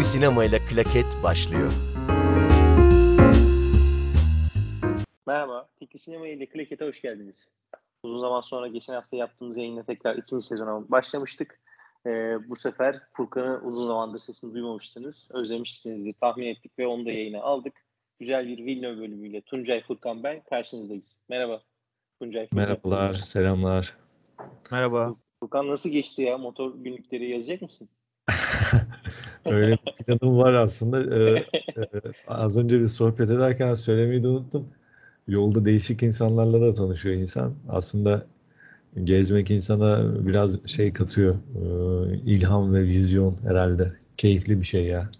Fikri Sinema ile Klaket başlıyor. Merhaba, Fikri Sinema ile Klaket'e hoş geldiniz. Uzun zaman sonra geçen hafta yaptığımız yayınla tekrar ikinci sezona başlamıştık. Ee, bu sefer Furkan'ı uzun zamandır sesini duymamıştınız. Özlemişsinizdir tahmin ettik ve onu da yayına aldık. Güzel bir Villeneuve bölümüyle Tuncay Furkan ben karşınızdayız. Merhaba Tuncay Furkan. Merhabalar, selamlar. Merhaba. Furkan nasıl geçti ya? Motor günlükleri yazacak mısın? Öyle bir planım var aslında. Ee, e, az önce bir sohbet ederken söylemeyi de unuttum. Yolda değişik insanlarla da tanışıyor insan. Aslında gezmek insana biraz şey katıyor. Ee, ilham ve vizyon herhalde. Keyifli bir şey ya.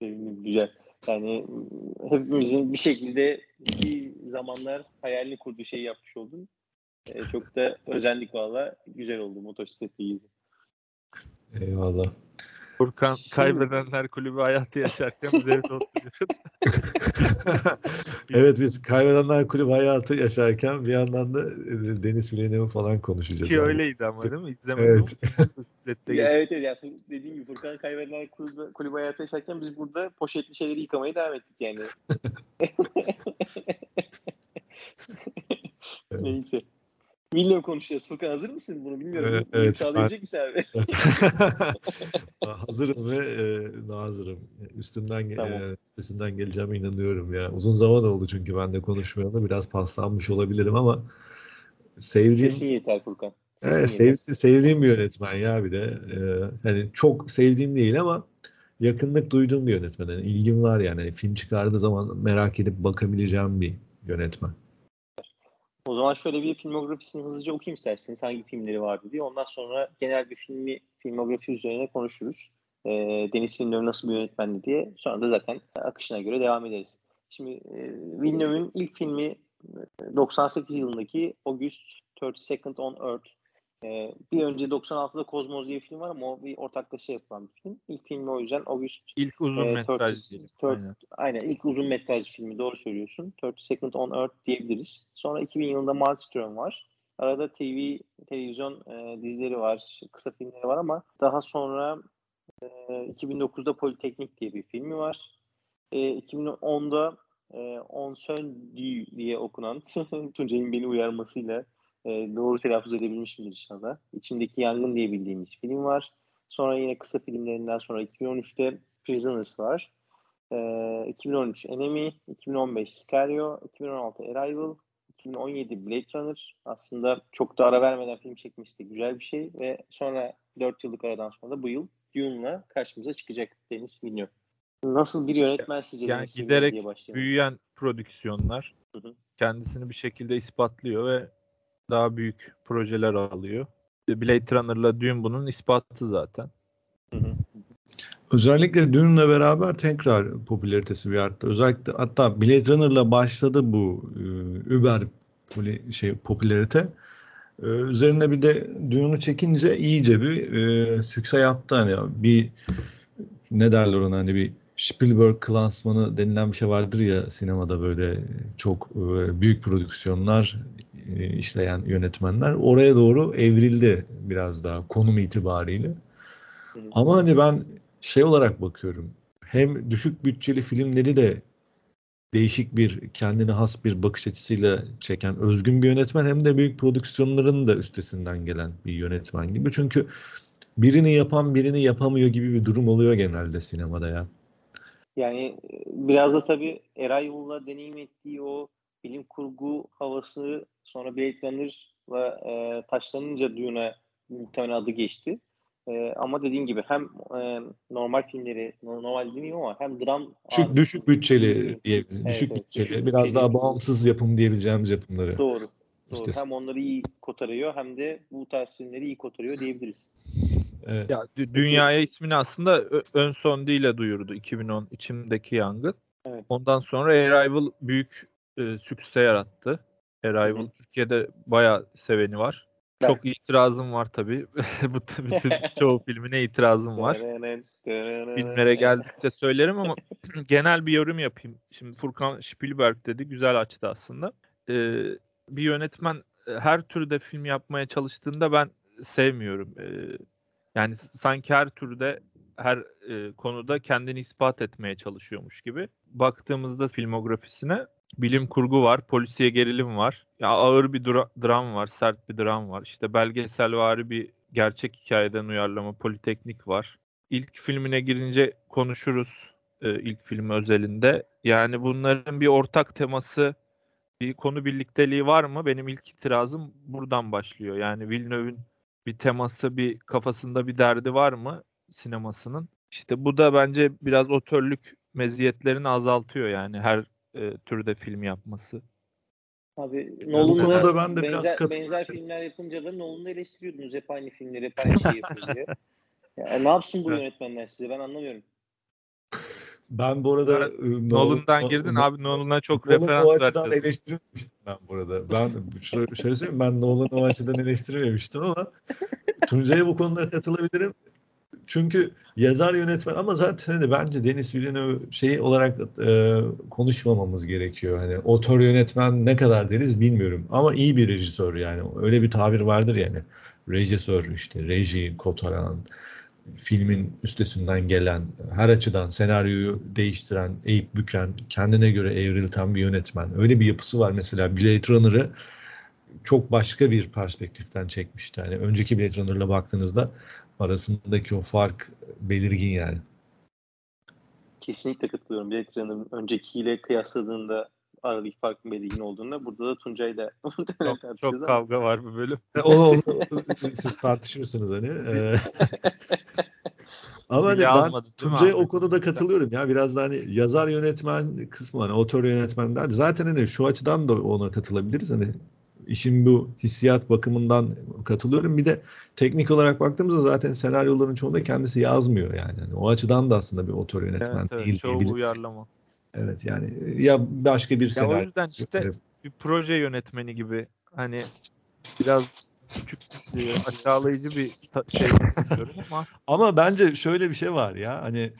Güzel. Yani hepimizin bir şekilde bir zamanlar hayalini kurduğu şeyi yapmış oldun. Ee, çok da özendik valla. Güzel oldu motosikletle gezi. Eyvallah. Furkan Şimdi- kaybedenler kulübü hayatı yaşarken biz evde oturuyoruz. Evet biz kaybedenler kulüp hayatı yaşarken bir yandan da e, Deniz Villeneuve falan konuşacağız. Ki abi. öyleydi ama değil mi? İzlemedim. Evet. Ya evet evet. Yani dediğim gibi Furkan kaybedenler kulübü, kulübü hayatı yaşarken biz burada poşetli şeyleri yıkamaya devam ettik yani. Neyse. William konuşacağız. Furkan hazır mısın? Bunu bilmiyorum. Evet, evet. Sağlayabilecek misin abi? hazırım ve e, nazırım. Üstümden Tamam. e, üstesinden geleceğime inanıyorum ya. Uzun zaman oldu çünkü ben de konuşmayalı biraz paslanmış olabilirim ama sevdiğim Sesin yeter Furkan. Sesin evet, sev- sevdiğim bir yönetmen ya bir de. E, hani çok sevdiğim değil ama yakınlık duyduğum bir yönetmen. Yani ilgim var yani. Hani film çıkardığı zaman merak edip bakabileceğim bir yönetmen. O zaman şöyle bir filmografisini hızlıca okuyayım isterseniz. Hangi filmleri vardı diye. Ondan sonra genel bir filmi filmografi üzerine konuşuruz. Ee, Deniz Villeneuve nasıl bir yönetmendi diye. Sonra da zaten akışına göre devam ederiz. Şimdi e, Villeneuve'ün ilk filmi e, 98 yılındaki August 32nd on Earth. Ee, bir önce 96'da Kozmos diye bir film var ama o bir ortaklaşa yapılan bir film. İlk filmi o yüzden August İlk uzun Ee, metraj diyelim. Aynen. Aynen ilk uzun metraj filmi doğru söylüyorsun. 30 Second on Earth diyebiliriz. Sonra 2000 yılında Maelstrom var. Arada TV, televizyon e, dizileri var, kısa filmleri var ama daha sonra e, 2009'da Politeknik diye bir filmi var. E, 2010'da e, On Sön diye okunan Tuncay'ın beni uyarmasıyla e, doğru telaffuz edebilmişimdir inşallah. İçimdeki Yangın diye bildiğimiz film var. Sonra yine kısa filmlerinden sonra 2013'te Prisoners var. Ee, 2013 Enemy, 2015 Sicario, 2016 Arrival, 2017 Blade Runner. Aslında çok da ara vermeden film de güzel bir şey ve sonra 4 yıllık aradan sonra da bu yıl Dune'la karşımıza çıkacak Deniz Villeneuve. Nasıl bir yönetmen sizce Yani giderek diye başlayalım. Büyüyen prodüksiyonlar Hı hı. kendisini bir şekilde ispatlıyor ve daha büyük projeler alıyor. Blade Runner'la Dune bunun ispatı zaten. Hı hı. Özellikle Dune'la beraber tekrar popülaritesi bir arttı. Özellikle hatta Blade Runner'la başladı bu e, Uber şey popülarite. E, üzerine bir de Dune'u çekince iyice bir e, sükse yaptı hani bir ne derler ona hani bir Spielberg klasmanı denilen bir şey vardır ya sinemada böyle çok e, büyük prodüksiyonlar e, işleyen yönetmenler oraya doğru evrildi biraz daha konum itibariyle. Ama hani ben şey olarak bakıyorum. Hem düşük bütçeli filmleri de değişik bir kendine has bir bakış açısıyla çeken özgün bir yönetmen hem de büyük prodüksiyonların da üstesinden gelen bir yönetmen gibi. Çünkü birini yapan birini yapamıyor gibi bir durum oluyor genelde sinemada ya. Yani e, biraz da tabii Arrival'la deneyim ettiği o bilim kurgu havası sonra Blade Runner'la e, taşlanınca Dune'a muhtemelen adı geçti. E, ama dediğin gibi hem e, normal filmleri no- normal demeyeyim ama hem dram Düşük, ağırlıklı düşük bütçeli diyebiliriz. Evet, düşük evet, bütçeli, düşük biraz bütçeli. daha bağımsız yapım diyebileceğimiz yapımları. Doğru. Doğru. İşte- Hem onları iyi kotarıyor hem de bu tarz filmleri iyi kotarıyor diyebiliriz. Evet. Ya dü- dünyaya ismini aslında ö- ön son ile duyurdu 2010 içimdeki yangın. Evet. Ondan sonra Arrival büyük e, sükse yarattı. Arrival Hı. Türkiye'de bayağı seveni var. Ben- Çok itirazım var tabii. Bu t- bütün çoğu filmine itirazım var. Filmlere geldikçe söylerim ama genel bir yorum yapayım. Şimdi Furkan Spielberg dedi. Güzel açtı aslında. Ee, bir yönetmen e, her türde film yapmaya çalıştığında ben sevmiyorum. Ee, yani sanki her türde her e, konuda kendini ispat etmeye çalışıyormuş gibi. Baktığımızda filmografisine bilim kurgu var, polisiye gerilim var. Ya ağır bir dra- dram var, sert bir dram var. İşte belgeselvari bir gerçek hikayeden uyarlama Politeknik var. İlk filmine girince konuşuruz e, ilk film özelinde. Yani bunların bir ortak teması, bir konu birlikteliği var mı? Benim ilk itirazım buradan başlıyor. Yani Villeneuve'ün bir teması, bir kafasında bir derdi var mı sinemasının? İşte bu da bence biraz otörlük meziyetlerini azaltıyor yani her e, türde film yapması. Abi Nolan'da konuda ben de benzer, biraz benzer filmler yapınca da Nolan'ı eleştiriyordunuz hep aynı filmleri, hep aynı şeyi yapıyor diye. Ya, ne yapsın bu yönetmenler size ben anlamıyorum. Ben bu arada Evet, e, Nolan'dan Nolan- girdin Nolan- abi Nolan'a çok Nolan'ı referans o açıdan vereceğiz. eleştirmemiştim ben bu arada. Ben şöyle, şöyle söyleyeyim ben Nolan'ı o açıdan eleştirmemiştim ama Tuncay'a bu konuda katılabilirim. Çünkü yazar yönetmen ama zaten hani bence Denis Villeneuve şey olarak e, konuşmamamız gerekiyor. Hani otör yönetmen ne kadar deriz bilmiyorum ama iyi bir rejisör yani. Öyle bir tabir vardır yani. Rejisör işte reji kotaran filmin üstesinden gelen, her açıdan senaryoyu değiştiren, eğip büken, kendine göre evrilten bir yönetmen. Öyle bir yapısı var mesela Blade Runner'ı çok başka bir perspektiften çekmişti. Yani önceki Blade Runner'la baktığınızda arasındaki o fark belirgin yani. Kesinlikle katılıyorum. Blade Runner'ın öncekiyle kıyasladığında aradaki farkın belirgin olduğunda burada da Tuncay da muhtemelen Çok, çok kavga var bu bölüm. E, Onu, onu siz tartışırsınız hani. Ee, Ama hani ben Tuncay'a o konuda katılıyorum ya. Biraz da hani yazar yönetmen kısmı hani otör yönetmenler. Zaten hani şu açıdan da ona katılabiliriz. Hani işin bu hissiyat bakımından katılıyorum. Bir de teknik olarak baktığımızda zaten senaryoların çoğunda kendisi yazmıyor yani. Hani o açıdan da aslında bir otör yönetmen Evet, evet, değil çoğu diyebiliriz. uyarlama. Evet yani ya başka bir Ya o senaryo. yüzden işte bir proje yönetmeni gibi hani biraz küçük e, aşağılayıcı bir şey ama Ama bence şöyle bir şey var ya hani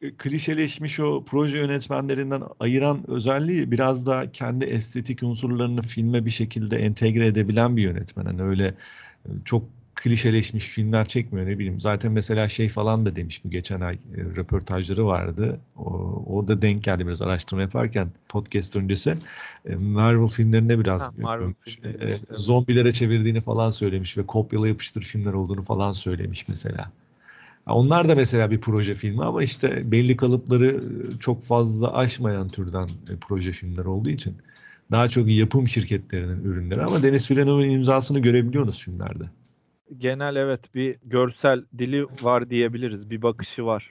e, klişeleşmiş o proje yönetmenlerinden ayıran özelliği biraz da kendi estetik unsurlarını filme bir şekilde entegre edebilen bir yönetmen. Hani öyle e, çok klişeleşmiş filmler çekmiyor ne bileyim. Zaten mesela şey falan da demiş bu geçen ay e, röportajları vardı. O, o da denk geldi biraz araştırma yaparken podcast öncesi. E, Marvel filmlerine biraz Ha, Marvel filmleri, E, zombilere çevirdiğini falan söylemiş ve kopyala yapıştır filmler olduğunu falan söylemiş mesela. Onlar da mesela bir proje filmi ama işte belli kalıpları e, çok fazla aşmayan türden e, proje filmler olduğu için daha çok yapım şirketlerinin ürünleri ama Denis Villeneuve'ın imzasını görebiliyorsunuz filmlerde. Genel evet bir görsel dili var diyebiliriz. Bir bakışı var.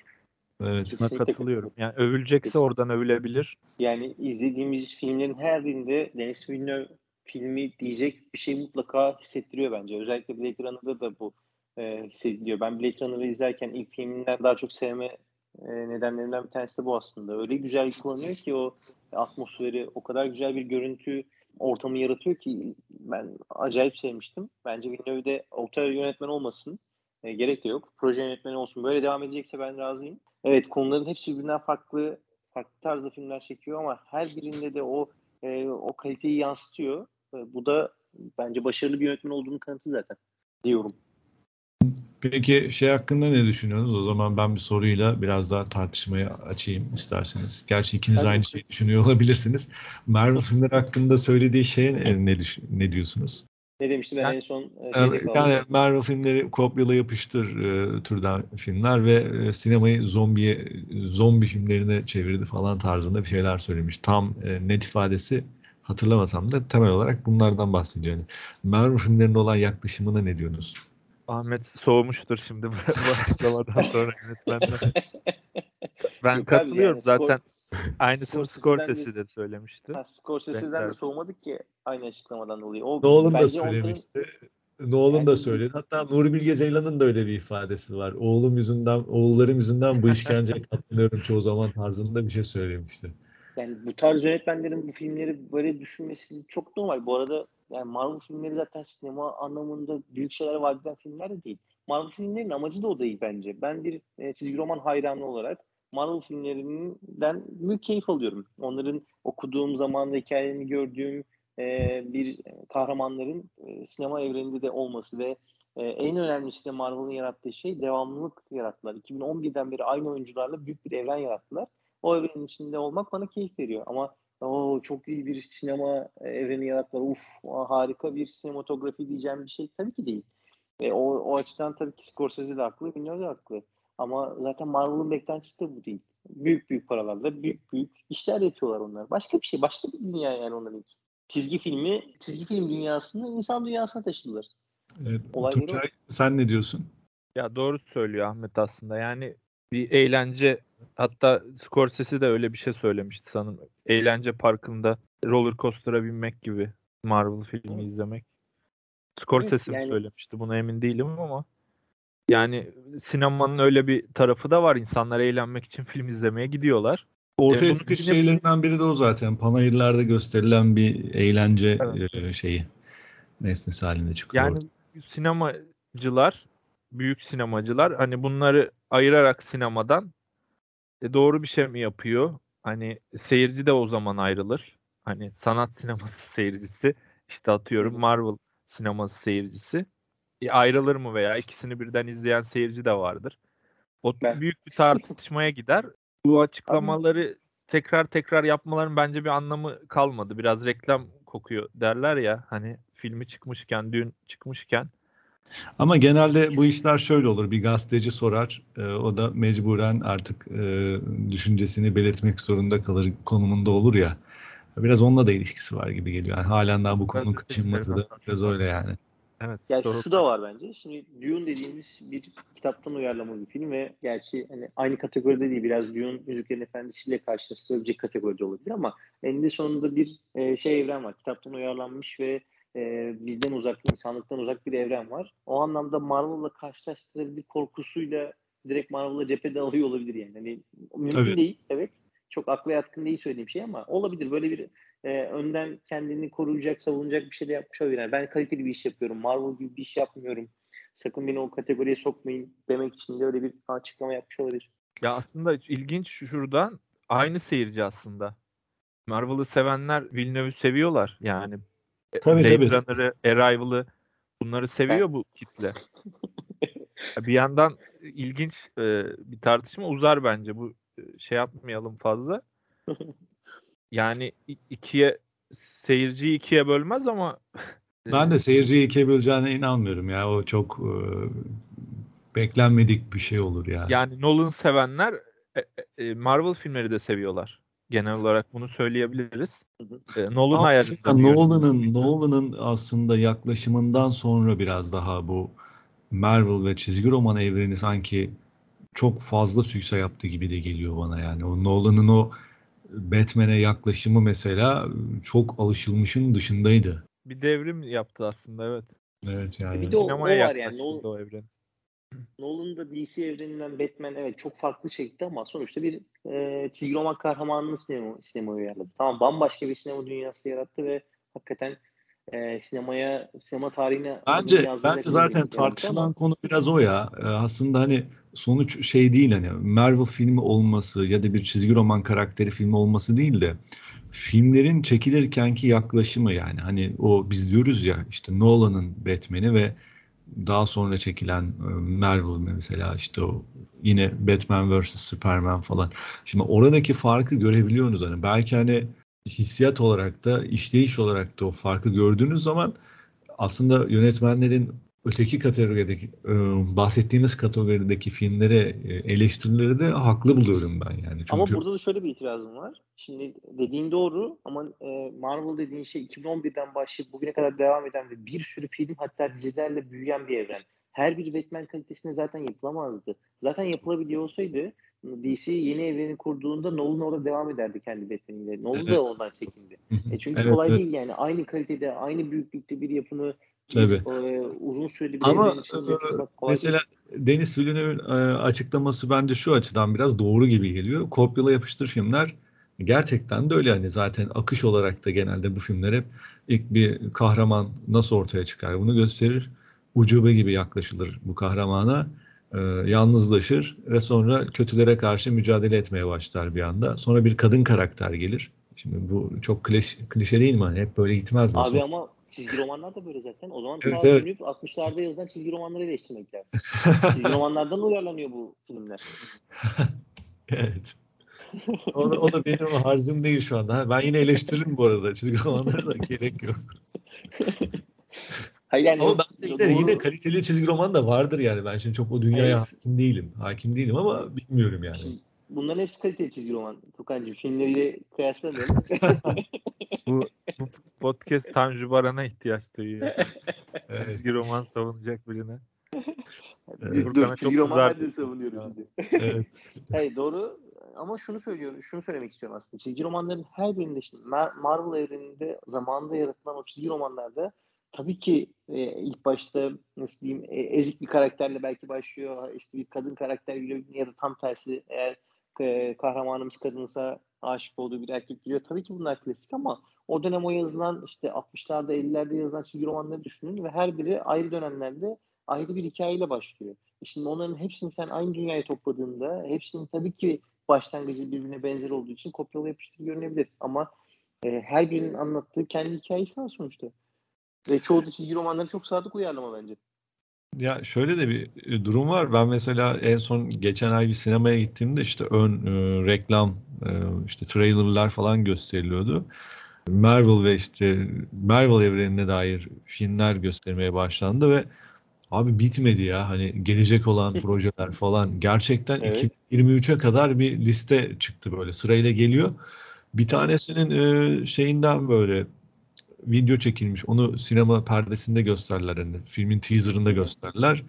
Evet. Buna Kesinlikle katılıyorum. Yani övülecekse Kesin. oradan övülebilir. Yani izlediğimiz filmlerin her birinde Denis Villeneuve filmi diyecek bir şey mutlaka hissettiriyor bence. Özellikle Blade Runner'da da bu e, hissediliyor. Ben Blade Runner'ı izlerken ilk filminden daha çok sevme e, nedenlerinden bir tanesi de bu aslında. Öyle güzel kullanıyor ki o atmosferi, o kadar güzel bir görüntü ortamı yaratıyor ki ben acayip sevmiştim. Bence Villeneuve'de otör yönetmen olmasın. E, gerek de yok. Proje yönetmeni olsun. Böyle devam edecekse ben razıyım. Evet konuların hepsi birbirinden farklı farklı tarzda filmler çekiyor ama her birinde de o e, o kaliteyi yansıtıyor. E, bu da bence başarılı bir yönetmen olduğunu kanıtı zaten diyorum. Peki şey hakkında ne düşünüyorsunuz? O zaman ben bir soruyla biraz daha tartışmayı açayım isterseniz. Gerçi ikiniz Tabii. aynı şeyi düşünüyor olabilirsiniz. Marvel filmleri hakkında söylediği şeye ne, ne, diyorsunuz? Ne demiştim ben Yani- en son e, şeyde Yani, yani Marvel filmleri kopyala yapıştır e, türden filmler ve e, sinemayı zombiye zombi filmlerine çevirdi falan tarzında bir şeyler söylemiş. Tam e, net ifadesi hatırlamasam da temel olarak bunlardan bahsediyor. Yani Marvel filmlerine olan yaklaşımına ne diyorsunuz? Ahmet soğumuştur şimdi bu açıklamadan sonra yönetmenden. Ben Yok katılıyorum yani zaten. Scor- Aynısını Scorsese de söylemişti. Scorsese'den de soğumadık ki aynı açıklamadan dolayı. O Nolan da bence onların- söylemişti. Nolan Yani- da söyledi. Hatta Nuri Bilge Ceylan'ın da öyle bir ifadesi var. Oğlum yüzünden, oğullarım yüzünden bu işkenceye katlanıyorum çoğu zaman tarzında bir şey söylemişti. Yani bu tarz yönetmenlerin bu filmleri böyle düşünmesi çok normal. Bu arada yani Marvel filmleri zaten sinema anlamında büyük şeyler vaat eden filmler de değil. Marvel filmlerinin amacı da o değil bence. Ben bir e, çizgi roman hayranı olarak Marvel filmlerinden büyük keyif alıyorum. Onların okuduğum zamanda hikayelerini gördüğüm e, bir kahramanların e, sinema evreninde de olması ve e, en önemlisi de Marvel'ın yarattığı şey devamlılık yarattılar. 2011'den beri aynı oyuncularla büyük bir evren yarattılar. O evrenin içinde olmak bana keyif veriyor. Ama o çok iyi bir sinema evreni yarattılar. Uf harika bir sinematografi diyeceğim bir şey tabii ki değil. E, o, o açıdan tabii ki Scorsese de haklı, Villeneuve de haklı. Ama zaten Marvel'ın beklentisi de bu değil. Büyük büyük paralarla büyük büyük işler yapıyorlar onlar. Başka bir şey, başka bir dünya yani onların için. Çizgi filmi, çizgi film dünyasını insan dünyasına taşıdılar. Evet, Tuncay, sen ne diyorsun? Ya doğru söylüyor Ahmet aslında. Yani bir eğlence hatta Scorsese de öyle bir şey söylemişti sanırım. Eğlence parkında roller coaster'a binmek gibi Marvel filmi izlemek. Scorsese evet, yani... söylemişti. Buna emin değilim ama yani sinemanın öyle bir tarafı da var. İnsanlar eğlenmek için film izlemeye gidiyorlar. Ortaya ee, çıkış film... şeylerinden biri de o zaten. Panayırlarda gösterilen bir eğlence evet. Şeyi nesnesi halinde çıkıyor. Yani sinemacılar, büyük sinemacılar hani bunları ayırarak sinemadan e, doğru bir şey mi yapıyor? Hani seyirci de o zaman ayrılır. Hani sanat sineması seyircisi işte atıyorum Marvel sineması seyircisi e, ayrılır mı veya ikisini birden izleyen seyirci de vardır. O ben... büyük bir tartışmaya gider. Bu açıklamaları tekrar tekrar yapmaların bence bir anlamı kalmadı. Biraz reklam kokuyor derler ya hani filmi çıkmışken, dün çıkmışken. Ama genelde bu işler şöyle olur. Bir gazeteci sorar. E, o da mecburen artık e, düşüncesini belirtmek zorunda kalır konumunda olur ya. Biraz onunla da ilişkisi var gibi geliyor. Yani halen daha bu konunun kaçınması da biraz öyle yani. Evet. Yani doğru. şu da var bence. Şimdi Dune dediğimiz bir kitaptan uyarlama bir film ve gerçi hani aynı kategoride değil biraz Dune Yüzüklerin Efendisi ile karşılaştırabilecek kategoride olabilir ama eninde sonunda bir e, şey evren var. Kitaptan uyarlanmış ve e, bizden uzak, insanlıktan uzak bir evren var. O anlamda Marvel'la karşılaştırabilir korkusuyla direkt Marvel'la cephede alıyor olabilir yani. Hani, mümkün evet. değil, evet. Çok akla yatkın değil söylediğim şey ama olabilir. Böyle bir e, önden kendini koruyacak, savunacak bir şey de yapmış olabilir. Yani ben kaliteli bir iş yapıyorum. Marvel gibi bir iş yapmıyorum. Sakın beni o kategoriye sokmayın demek için de öyle bir açıklama yapmış olabilir. Ya aslında ilginç şuradan aynı seyirci aslında. Marvel'ı sevenler Villeneuve'ü seviyorlar. Yani tabii, Blade tabii. Runner'ı, Arrival'ı bunları seviyor bu kitle. bir yandan ilginç e, bir tartışma uzar bence. Bu e, şey yapmayalım fazla. Yani ikiye seyirciyi ikiye bölmez ama ben de seyirciyi ikiye böleceğine inanmıyorum ya. O çok e, beklenmedik bir şey olur ya. Yani Nolan sevenler e, e, Marvel filmleri de seviyorlar. Genel olarak bunu söyleyebiliriz. E, Nolan aslında Nolan'ın Nolan'ın aslında yaklaşımından sonra biraz daha bu Marvel ve çizgi roman evreni sanki çok fazla sükse yaptı gibi de geliyor bana yani. O Nolan'ın o Batman'e yaklaşımı mesela çok alışılmışın dışındaydı. Bir devrim yaptı aslında evet. Evet yani. Bir de o, o var yani. Nolan, o evren. Nolan'ın da DC evreninden Batman evet çok farklı çekti ama sonuçta bir e, çizgi roman kahramanını sinema, sinemaya uyarladı. Tamam bambaşka bir sinema dünyası yarattı ve hakikaten e, sinemaya sinema tarihine bence bence zaten tartışılan ama... konu biraz o ya. E, aslında hani sonuç şey değil hani Marvel filmi olması ya da bir çizgi roman karakteri filmi olması değil de filmlerin çekilirkenki yaklaşımı yani hani o biz diyoruz ya işte Nolan'ın Batman'i ve daha sonra çekilen e, Marvel mesela işte o yine Batman vs Superman falan. Şimdi oradaki farkı görebiliyorsunuz hani belki hani hissiyat olarak da işleyiş olarak da o farkı gördüğünüz zaman aslında yönetmenlerin öteki kategorideki e, bahsettiğimiz kategorideki filmlere e, eleştirileri de haklı buluyorum ben yani. Çünkü... Ama burada da şöyle bir itirazım var. Şimdi dediğin doğru ama e, Marvel dediğin şey 2011'den başlayıp bugüne kadar devam eden ve bir sürü film hatta dizilerle büyüyen bir evren. Her bir Batman kalitesinde zaten yapılamazdı. Zaten yapılabiliyor olsaydı DC yeni evreni kurduğunda Nolan orada devam ederdi kendi Batman'iyle. Nolan evet. da ondan çekindi. e çünkü evet, kolay evet. değil yani. Aynı kalitede, aynı büyüklükte bir yapımı Tabii. E, uzun süreli bir Ama e, mesela değil. Deniz Villeneuve'ün e, açıklaması bence şu açıdan biraz doğru gibi geliyor. Kopyala yapıştır filmler gerçekten de öyle yani zaten akış olarak da genelde bu filmler hep ilk bir kahraman nasıl ortaya çıkar bunu gösterir. Ucube gibi yaklaşılır bu kahramana e, yalnızlaşır ve sonra kötülere karşı mücadele etmeye başlar bir anda. Sonra bir kadın karakter gelir. Şimdi bu çok kliş, klişe değil mi? Hani hep böyle gitmez mi? Abi ama çizgi romanlar da böyle zaten. O zaman evet, evet. 60'larda yazılan çizgi romanları eleştirmek lazım. çizgi romanlardan uyarlanıyor bu filmler. evet. O da, o da benim harzım değil şu anda. Ben yine eleştiririm bu arada. Çizgi romanlara da gerek yok. Hayır yani ama ben de yine, doğru. yine kaliteli çizgi roman da vardır yani. Ben şimdi çok o dünyaya evet. hakim değilim. Hakim değilim ama bilmiyorum yani. Bunların hepsi kaliteli çizgi roman. Furkan'cığım filmleriyle kıyaslamıyorum. bu, bu podcast Tanju Baran'a ihtiyaç duyuyor. evet. Çizgi roman savunacak birine. Evet. Dur, çizgi roman ben de savunuyorum şimdi. evet. Hayır doğru ama şunu söylüyorum, şunu söylemek istiyorum aslında. Çizgi romanların her birinde işte Marvel evreninde zamanında yaratılan o çizgi romanlarda tabii ki e, ilk başta nasıl diyeyim e, ezik bir karakterle belki başlıyor. İşte bir kadın karakter geliyor ya da tam tersi eğer e, kahramanımız kadınsa aşık olduğu bir erkek geliyor. Tabii ki bunlar klasik ama o dönem o yazılan işte 60'larda 50'lerde yazılan çizgi romanları düşünün ve her biri ayrı dönemlerde ayrı bir hikayeyle başlıyor. E şimdi onların hepsini sen aynı dünyaya topladığında hepsinin tabii ki başlangıcı birbirine benzer olduğu için kopyala yapıştır görünebilir. Ama e, her birinin anlattığı kendi hikayesi sonuçta. Ve çoğu da çizgi romanları çok sadık uyarlama bence. Ya şöyle de bir e, durum var. Ben mesela en son geçen ay bir sinemaya gittiğimde işte ön e, reklam, e, işte trailerlar falan gösteriliyordu. Marvel ve işte Marvel evrenine dair filmler göstermeye başlandı ve abi bitmedi ya. Hani gelecek olan projeler falan gerçekten evet. 2023'e kadar bir liste çıktı böyle sırayla geliyor. Bir tanesinin e, şeyinden böyle video çekilmiş. Onu sinema perdesinde gösterler. Yani filmin teaserında gösterler.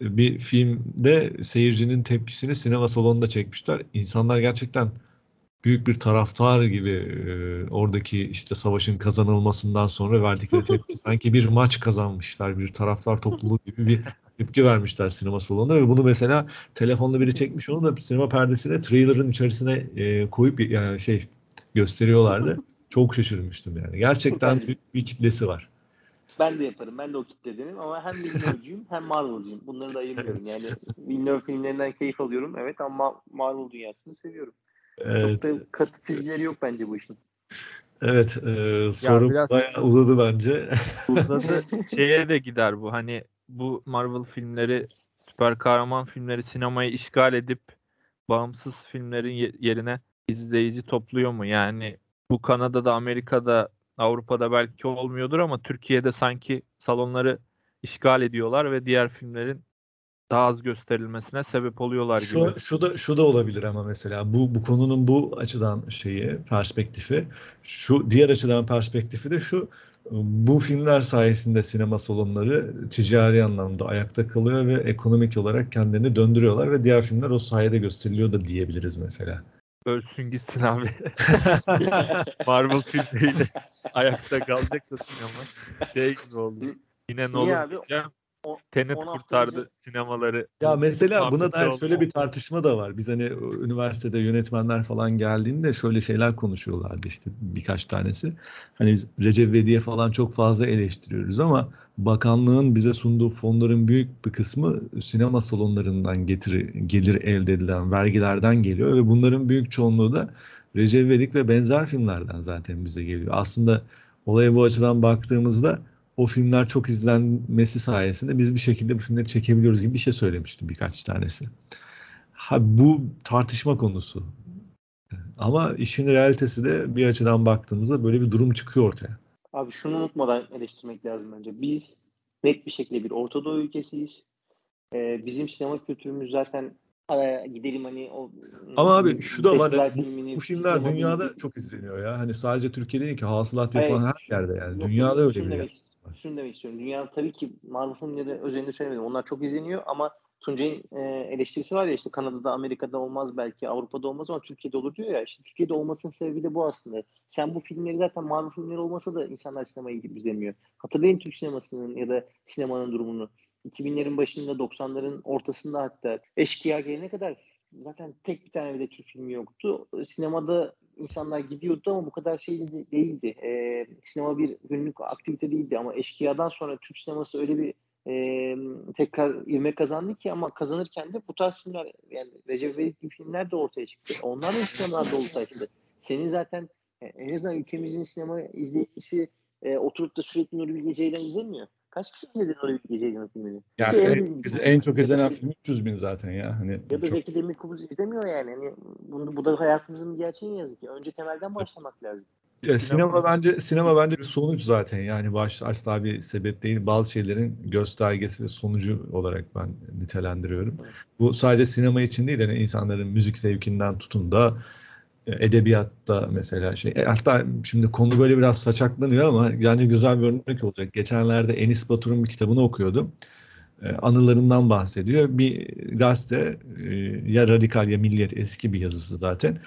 Bir filmde seyircinin tepkisini sinema salonunda çekmişler. İnsanlar gerçekten büyük bir taraftar gibi e, oradaki işte savaşın kazanılmasından sonra verdikleri tepki sanki bir maç kazanmışlar. Bir taraftar topluluğu gibi bir tepki vermişler sinema salonunda ve bunu mesela telefonla biri çekmiş onu da sinema perdesine trailer'ın içerisine e, koyup yani şey gösteriyorlardı. Çok şaşırmıştım yani. Gerçekten büyük bir kitlesi var. Ben de yaparım. Ben de o kitledenim ama hem Villeneuve'cuyum hem Marvel'cıyım. Bunları da ayırmıyorum. Evet. Yani Villeneuve filmlerinden keyif alıyorum. Evet ama Marvel dünyasını seviyorum. Evet. Çok da katı çizgileri yok bence bu işin. Evet. E, soru biraz... bayağı uzadı bence. Uzadı. Şeye de gider bu. Hani bu Marvel filmleri süper kahraman filmleri sinemayı işgal edip bağımsız filmlerin yerine izleyici topluyor mu? Yani bu Kanada'da, Amerika'da, Avrupa'da belki olmuyordur ama Türkiye'de sanki salonları işgal ediyorlar ve diğer filmlerin daha az gösterilmesine sebep oluyorlar şu, gibi. Şu da şu da olabilir ama mesela bu bu konunun bu açıdan şeyi perspektifi şu diğer açıdan perspektifi de şu bu filmler sayesinde sinema salonları ticari anlamda ayakta kalıyor ve ekonomik olarak kendilerini döndürüyorlar ve diğer filmler o sayede gösteriliyor da diyebiliriz mesela ölsün gitsin abi. Marvel filmleriyle ayakta kalacak da sinema. Şey gibi oldu. Yine Nolan diyeceğim. Tenet kurtardı önce... sinemaları. Ya mesela buna dair şöyle bir tartışma da var. Biz hani üniversitede yönetmenler falan geldiğinde şöyle şeyler konuşuyorlardı işte birkaç tanesi. Hani biz Recep Vediye falan çok fazla eleştiriyoruz ama bakanlığın bize sunduğu fonların büyük bir kısmı sinema salonlarından getiri, gelir elde edilen vergilerden geliyor ve bunların büyük çoğunluğu da Recep Vedik ve benzer filmlerden zaten bize geliyor. Aslında olaya bu açıdan baktığımızda o filmler çok izlenmesi sayesinde biz bir şekilde bu filmleri çekebiliyoruz gibi bir şey söylemiştim birkaç tanesi. Ha, bu tartışma konusu. Ama işin realitesi de bir açıdan baktığımızda böyle bir durum çıkıyor ortaya. Abi şunu unutmadan eleştirmek lazım bence. Biz net bir şekilde bir Orta Doğu ülkesiyiz. Ee, bizim sinema kültürümüz zaten araya gidelim hani o Ama abi şu da var bu, bu filmler dünyada bir... çok izleniyor ya. Hani sadece Türkiye'de değil ki hasılat yapan evet. her yerde yani. Yok, dünyada öyle bir yer şunu demek istiyorum. Dünya tabii ki Marvel filmleri özelinde söylemedim. Onlar çok izleniyor ama Tuncay'ın e, eleştirisi var ya işte Kanada'da, Amerika'da olmaz belki, Avrupa'da olmaz ama Türkiye'de olur diyor ya. İşte Türkiye'de olmasının sebebi de bu aslında. Sen bu filmleri zaten Marvel filmleri olmasa da insanlar sinemaya gidip izlemiyor. Hatırlayın Türk sinemasının ya da sinemanın durumunu. 2000'lerin başında, 90'ların ortasında hatta Eşkıya gelene kadar zaten tek bir tane bile Türk filmi yoktu. Sinemada insanlar gidiyordu ama bu kadar şey değildi. E, sinema bir günlük aktivite değildi ama Eşkıya'dan sonra Türk sineması öyle bir e, tekrar ivme kazandı ki ama kazanırken de bu tarz filmler yani Recep İvedik gibi filmler de ortaya çıktı. Onlar da sinemalar dolu taşıdı. Senin zaten e, en azından ülkemizin sinema izleyicisi e, oturup da sürekli Nuri Bilge Ceylan izlemiyor. Kaç kişi izledi Nuri Bilge Ceylan'ın filmini? Yani en, en çok izlenen film 300 bin zaten ya. Hani ya da çok... Zeki Demirkubuz izlemiyor yani. Hani bunu, bu da hayatımızın bir gerçeği yazık ki. Önce temelden başlamak lazım. Ya, sinema bence sinema bence bir sonuç zaten yani baş asla bir sebep değil. Bazı şeylerin göstergesi ve sonucu olarak ben nitelendiriyorum. Evet. Bu sadece sinema için değil yani insanların müzik zevkinden tutun da edebiyatta mesela şey. E, hatta şimdi konu böyle biraz saçaklanıyor ama bence güzel bir örnek olacak. Geçenlerde Enis Batur'un bir kitabını okuyordum. E, anılarından bahsediyor. Bir gazete e, ya radikal ya milliyet eski bir yazısı zaten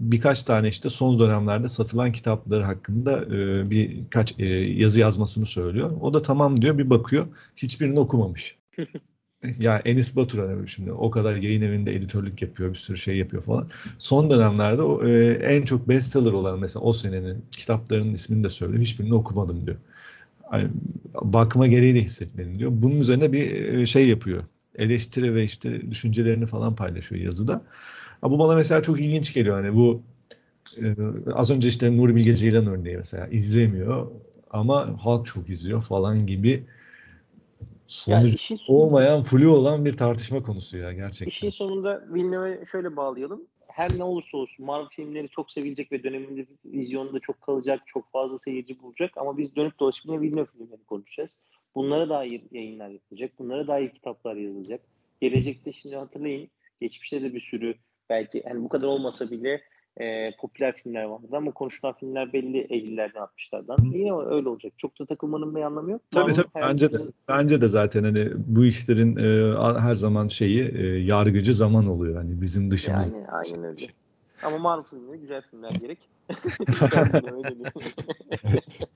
birkaç tane işte son dönemlerde satılan kitapları hakkında e, birkaç e, yazı yazmasını söylüyor. O da tamam diyor bir bakıyor hiçbirini okumamış. ya Enis Batur hani şimdi o kadar yayın evinde editörlük yapıyor bir sürü şey yapıyor falan. Son dönemlerde o, e, en çok bestseller olan mesela o senenin kitaplarının ismini de söylüyor. Hiçbirini okumadım diyor. Yani, bakma gereği de hissetmedim diyor. Bunun üzerine bir e, şey yapıyor. Eleştiri ve işte düşüncelerini falan paylaşıyor yazıda. Ha, bu bana mesela çok ilginç geliyor. Hani bu e, az önce işte Nuri Bilge Ceylan örneği mesela izlemiyor ama halk çok izliyor falan gibi sonuç yani olmayan flu olan bir tartışma konusu ya gerçekten. İşin sonunda Villeneuve'e şöyle bağlayalım. Her ne olursa olsun Marvel filmleri çok sevilecek ve döneminde vizyonunda çok kalacak, çok fazla seyirci bulacak ama biz dönüp dolaşıp yine Villeneuve filmlerini konuşacağız. Bunlara dair yayınlar yapılacak, bunlara dair kitaplar yazılacak. Gelecekte şimdi hatırlayın, geçmişte de bir sürü belki hani bu kadar olmasa bile e, popüler filmler vardı ama konuşulan filmler belli 50'lerden 60'lardan. Yine öyle olacak. Çok da takılmanın bir anlamı yok. Tabii tabii bence de. Bence de zaten hani bu işlerin e, her zaman şeyi e, yargıcı zaman oluyor. Hani bizim dışımız. Yani aynen öyle. Şey. Ama Marvel filmleri güzel filmler gerek.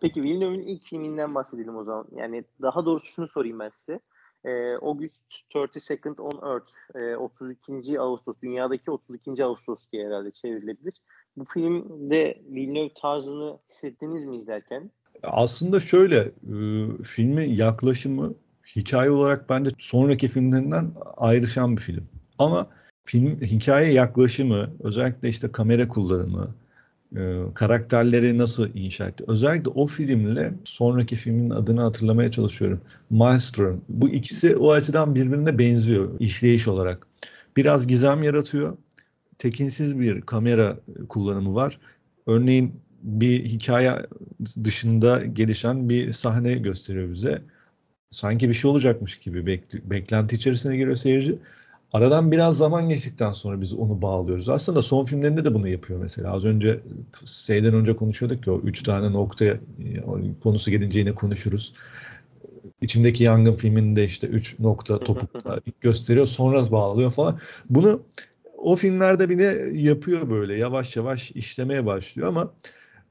Peki Villeneuve'ün ilk filminden bahsedelim o zaman. Yani daha doğrusu şunu sorayım ben size e, August 32nd on Earth e, 32. Ağustos dünyadaki 32. Ağustos diye herhalde çevrilebilir. Bu filmde Villeneuve tarzını hissettiniz mi izlerken? Aslında şöyle e, filmi yaklaşımı hikaye olarak bence sonraki filmlerinden ayrışan bir film. Ama film hikaye yaklaşımı özellikle işte kamera kullanımı, e, karakterleri nasıl inşa etti. Özellikle o filmle sonraki filmin adını hatırlamaya çalışıyorum. Maelstrom. Bu ikisi o açıdan birbirine benziyor işleyiş olarak. Biraz gizem yaratıyor. Tekinsiz bir kamera kullanımı var. Örneğin bir hikaye dışında gelişen bir sahne gösteriyor bize. Sanki bir şey olacakmış gibi beklenti içerisine giriyor seyirci. Aradan biraz zaman geçtikten sonra biz onu bağlıyoruz. Aslında son filmlerinde de bunu yapıyor mesela. Az önce şeyden önce konuşuyorduk ki o üç tane noktaya konusu gelince yine konuşuruz. İçimdeki Yangın filminde işte üç nokta topukta gösteriyor sonra bağlıyor falan. Bunu o filmlerde bile yapıyor böyle yavaş yavaş işlemeye başlıyor ama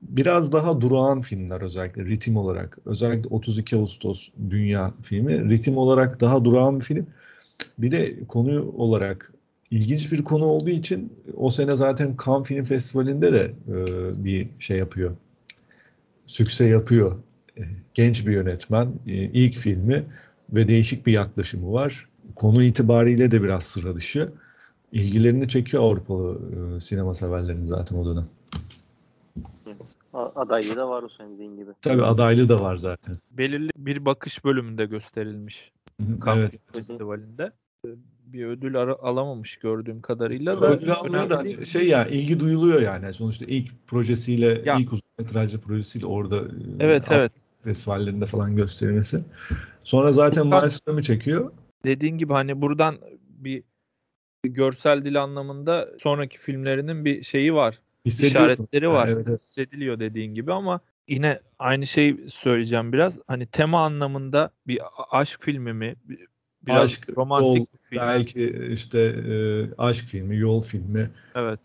biraz daha durağan filmler özellikle ritim olarak. Özellikle 32 Ağustos Dünya filmi ritim olarak daha durağan bir film. Bir de konu olarak ilginç bir konu olduğu için o sene zaten Cannes Film Festivali'nde de e, bir şey yapıyor. Sükse yapıyor. Genç bir yönetmen. E, ilk filmi ve değişik bir yaklaşımı var. Konu itibariyle de biraz sıra dışı. İlgilerini çekiyor Avrupalı e, sinema severlerin zaten o dönem. Adaylığı da var o senin dediğin gibi. Tabii adaylığı da var zaten. Belirli bir bakış bölümünde gösterilmiş. Cannes evet. Festivali'nde bir ödül ara- alamamış gördüğüm kadarıyla. Da ödül almıyor da hani şey ya ilgi duyuluyor yani. Sonuçta ilk projesiyle ya. ilk uzun metrajlı projesiyle orada e, evet evet festivallerinde falan gösterilmesi. Sonra zaten Maestro'mu çekiyor. Dediğin gibi hani buradan bir görsel dil anlamında sonraki filmlerinin bir şeyi var. İşaretleri var. Yani, evet, evet. Hissediliyor dediğin gibi ama yine aynı şey söyleyeceğim biraz. Hani tema anlamında bir aşk filmi mi? Biraz aşk, romantik yol, film. Belki işte e, aşk filmi, yol filmi. Evet.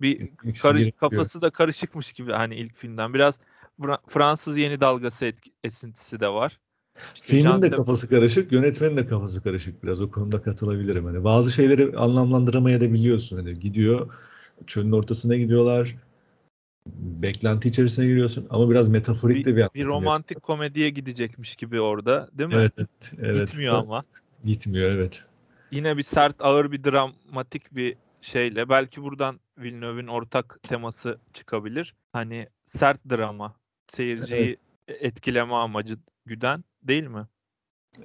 Bir karı, kafası da karışıkmış gibi hani ilk filmden. Biraz Fransız yeni dalgası etki, esintisi de var. İşte Filmin de kafası karışık, yönetmenin de kafası karışık biraz. O konuda katılabilirim. Hani bazı şeyleri anlamlandıramaya da biliyorsun. Hani gidiyor, çölün ortasına gidiyorlar beklenti içerisine giriyorsun ama biraz metaforik bir, de bir Bir romantik yapıyor. komediye gidecekmiş gibi orada değil mi? Evet, evet. evet. Gitmiyor ama. Gitmiyor evet. Yine bir sert ağır bir dramatik bir şeyle belki buradan Villeneuve'in ortak teması çıkabilir. Hani sert drama seyirciyi evet. etkileme amacı güden değil mi?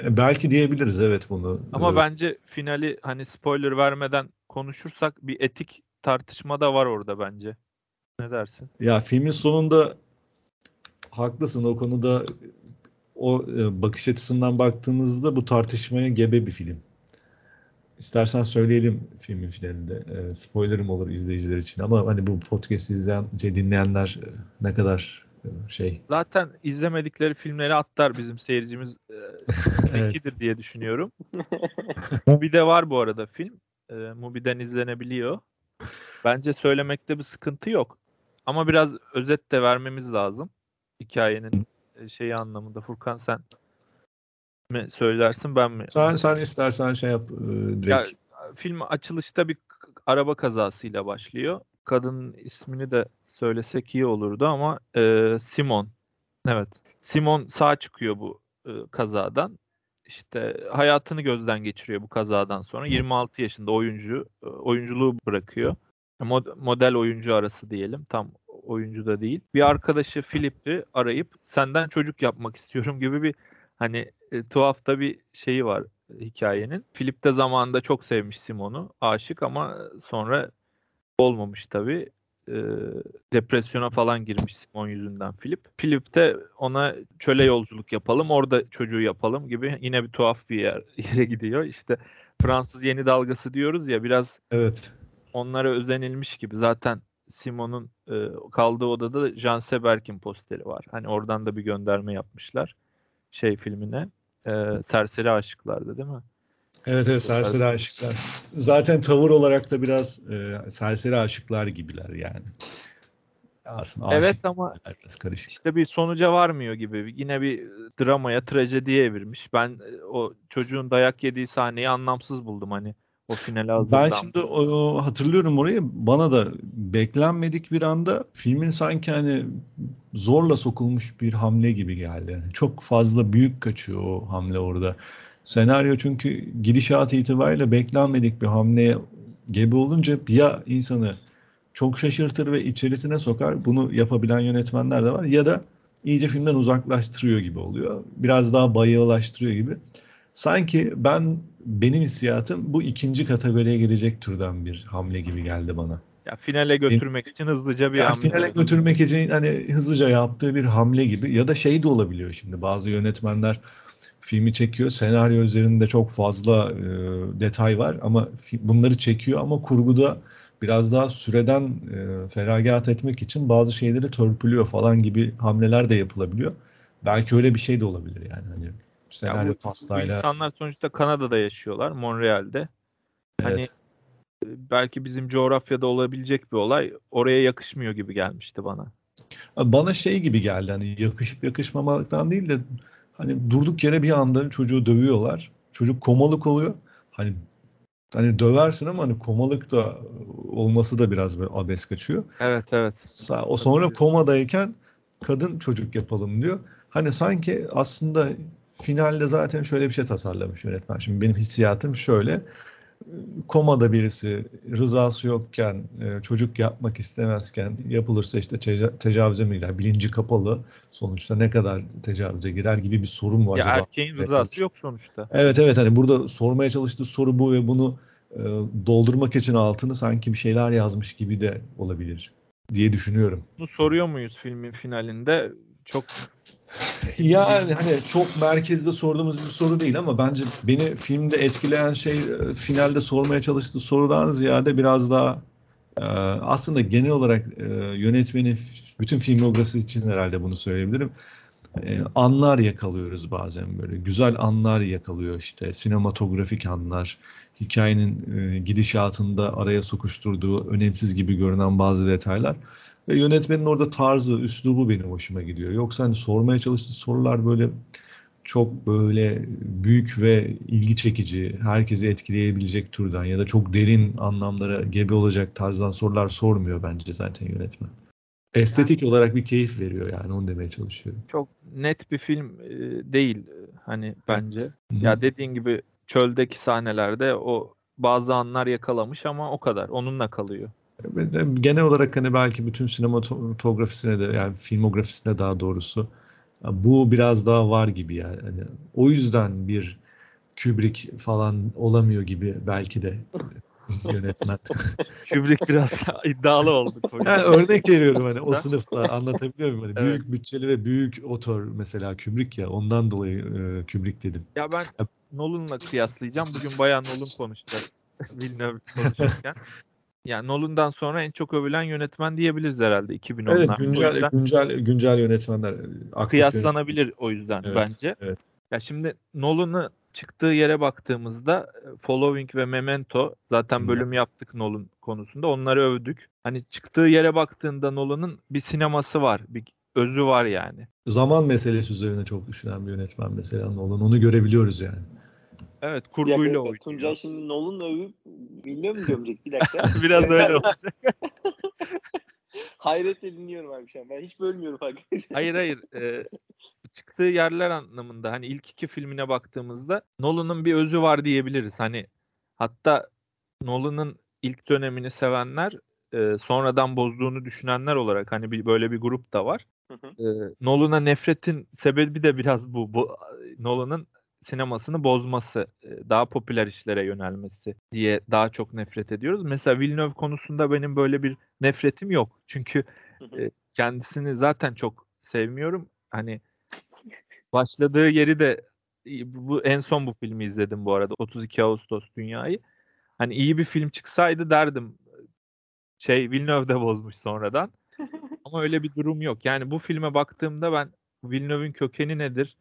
E, belki diyebiliriz evet bunu. Ama ee, bence finali hani spoiler vermeden konuşursak bir etik tartışma da var orada bence. Ne dersin? Ya filmin sonunda haklısın o konuda o e, bakış açısından baktığımızda bu tartışmaya gebe bir film. İstersen söyleyelim filmin finalinde. E, spoilerım olur izleyiciler için ama hani bu podcast izleyen, şey, dinleyenler e, ne kadar e, şey. Zaten izlemedikleri filmleri atlar bizim seyircimiz e, evet. diye düşünüyorum. Mubi'de var bu arada film. E, Mubi'den izlenebiliyor. Bence söylemekte bir sıkıntı yok. Ama biraz özet de vermemiz lazım. Hikayenin e, şeyi anlamında. Furkan sen mi söylersin ben mi? Sen sen istersen şey yap e, direkt. Ya, film açılışta bir araba kazasıyla başlıyor. Kadının ismini de söylesek iyi olurdu ama e, Simon. Evet. Simon sağ çıkıyor bu e, kazadan. İşte hayatını gözden geçiriyor bu kazadan sonra. 26 yaşında oyuncu e, oyunculuğu bırakıyor. Mod- model oyuncu arası diyelim. Tam oyuncu da değil. Bir arkadaşı Philip'i arayıp senden çocuk yapmak istiyorum gibi bir hani e, tuhaf da bir şeyi var hikayenin. Philip de zamanında çok sevmiş Simon'u. Aşık ama sonra olmamış tabii. E, depresyona falan girmiş Simon yüzünden Philip. Philip de ona çöle yolculuk yapalım, orada çocuğu yapalım gibi yine bir tuhaf bir yer, yere gidiyor. İşte Fransız yeni dalgası diyoruz ya biraz Evet. Onlara özenilmiş gibi. Zaten Simon'un e, kaldığı odada Jean Seberk'in posteri var. Hani oradan da bir gönderme yapmışlar şey filmine. E, Serseri Aşıklar'da değil mi? Evet evet Serseri Aşıklar. Zaten tavır olarak da biraz e, Serseri Aşıklar gibiler yani. Aslında evet ama biraz karışık. işte bir sonuca varmıyor gibi. Yine bir dramaya, trajediye evirmiş. Ben o çocuğun dayak yediği sahneyi anlamsız buldum hani. O finale hazırlan. Ben şimdi o, hatırlıyorum orayı. Bana da beklenmedik bir anda filmin sanki hani zorla sokulmuş bir hamle gibi geldi. Çok fazla büyük kaçıyor o hamle orada. Senaryo çünkü gidişat itibariyle beklenmedik bir hamleye gebe olunca ya insanı çok şaşırtır ve içerisine sokar. Bunu yapabilen yönetmenler de var. Ya da iyice filmden uzaklaştırıyor gibi oluyor. Biraz daha bayığılaştırıyor gibi. Sanki ben benim hissiyatım bu ikinci kategoriye gelecek türden bir hamle gibi geldi bana. Ya finale götürmek için hızlıca bir ya hamle. Finale götürmek için hani hızlıca yaptığı bir hamle gibi ya da şey de olabiliyor şimdi bazı yönetmenler filmi çekiyor senaryo üzerinde çok fazla e, detay var ama bunları çekiyor ama kurguda biraz daha süreden e, feragat etmek için bazı şeyleri törpülüyor falan gibi hamleler de yapılabiliyor. Belki öyle bir şey de olabilir yani hani senaryo ya bu, pastayla. Bu insanlar sonuçta Kanada'da yaşıyorlar, Montreal'de. Hani evet. Hani belki bizim coğrafyada olabilecek bir olay oraya yakışmıyor gibi gelmişti bana. Bana şey gibi geldi hani yakışıp yakışmamaktan değil de hani durduk yere bir anda çocuğu dövüyorlar. Çocuk komalık oluyor. Hani hani döversin ama hani komalık da olması da biraz böyle abes kaçıyor. Evet evet. O sonra komadayken kadın çocuk yapalım diyor. Hani sanki aslında finalde zaten şöyle bir şey tasarlamış yönetmen. Şimdi benim hissiyatım şöyle. Komada birisi rızası yokken, e, çocuk yapmak istemezken yapılırsa işte tecavüze mi girer? Bilinci kapalı. Sonuçta ne kadar tecavüze girer gibi bir sorun var. Ya acaba? erkeğin rızası yok sonuçta. Evet evet hani burada sormaya çalıştığı soru bu ve bunu e, doldurmak için altını sanki bir şeyler yazmış gibi de olabilir diye düşünüyorum. Bunu soruyor muyuz filmin finalinde? Çok yani hani çok merkezde sorduğumuz bir soru değil ama bence beni filmde etkileyen şey e, finalde sormaya çalıştığı sorudan ziyade biraz daha e, aslında genel olarak e, yönetmenin bütün filmografisi için herhalde bunu söyleyebilirim. Anlar yakalıyoruz bazen böyle. Güzel anlar yakalıyor işte. Sinematografik anlar. Hikayenin gidişatında araya sokuşturduğu önemsiz gibi görünen bazı detaylar. Ve yönetmenin orada tarzı, üslubu benim hoşuma gidiyor. Yoksa hani sormaya çalıştığı sorular böyle çok böyle büyük ve ilgi çekici, herkesi etkileyebilecek türden ya da çok derin anlamlara gebe olacak tarzdan sorular sormuyor bence zaten yönetmen. Estetik yani, olarak bir keyif veriyor yani onu demeye çalışıyorum. Çok net bir film değil hani bence. Evet. Ya dediğin gibi çöldeki sahnelerde o bazı anlar yakalamış ama o kadar. Onunla kalıyor. Genel olarak hani belki bütün sinematografisine de yani filmografisine daha doğrusu bu biraz daha var gibi yani. Hani o yüzden bir Kubrick falan olamıyor gibi belki de yönetmen. Kubrick biraz iddialı oldu. Yani örnek veriyorum hani o sınıfta anlatabiliyor muyum? Hani evet. Büyük bütçeli ve büyük otor mesela Kubrick ya ondan dolayı e, Kubrick dedim. Ya ben Nolan'la kıyaslayacağım. Bugün bayağı Nolan konuşacağız. Villeneuve konuşurken. Yani Nolan'dan sonra en çok övülen yönetmen diyebiliriz herhalde 2010'lar. Evet güncel güncel güncel yönetmenler kıyaslanabilir yönetmen. o yüzden evet, bence. Evet. Ya şimdi Nolan'ı çıktığı yere baktığımızda Following ve Memento zaten bölüm yaptık Nolan konusunda. Onları övdük. Hani çıktığı yere baktığında Nolan'ın bir sineması var. Bir özü var yani. Zaman meselesi üzerine çok düşünen bir yönetmen mesela Nolan. Onu görebiliyoruz yani. Evet kurguyla oynuyor. Tuncay şimdi Nolan övüp bilmiyor mu gömecek bir dakika. Biraz öyle olacak. Hayretle dinliyorum abi şu an. Ben hiç bölmüyorum arkadaşlar. Hayır hayır. Ee, çıktığı yerler anlamında hani ilk iki filmine baktığımızda Nolan'ın bir özü var diyebiliriz. Hani hatta Nolan'ın ilk dönemini sevenler e, sonradan bozduğunu düşünenler olarak hani bir böyle bir grup da var. Hı hı. E, Nolan'a nefretin sebebi de biraz bu. bu Nolan'ın sinemasını bozması, daha popüler işlere yönelmesi diye daha çok nefret ediyoruz. Mesela Villeneuve konusunda benim böyle bir nefretim yok. Çünkü kendisini zaten çok sevmiyorum. Hani başladığı yeri de bu en son bu filmi izledim bu arada 32 Ağustos Dünyayı. Hani iyi bir film çıksaydı derdim. Şey Villeneuve de bozmuş sonradan. Ama öyle bir durum yok. Yani bu filme baktığımda ben Villeneuve'ün kökeni nedir?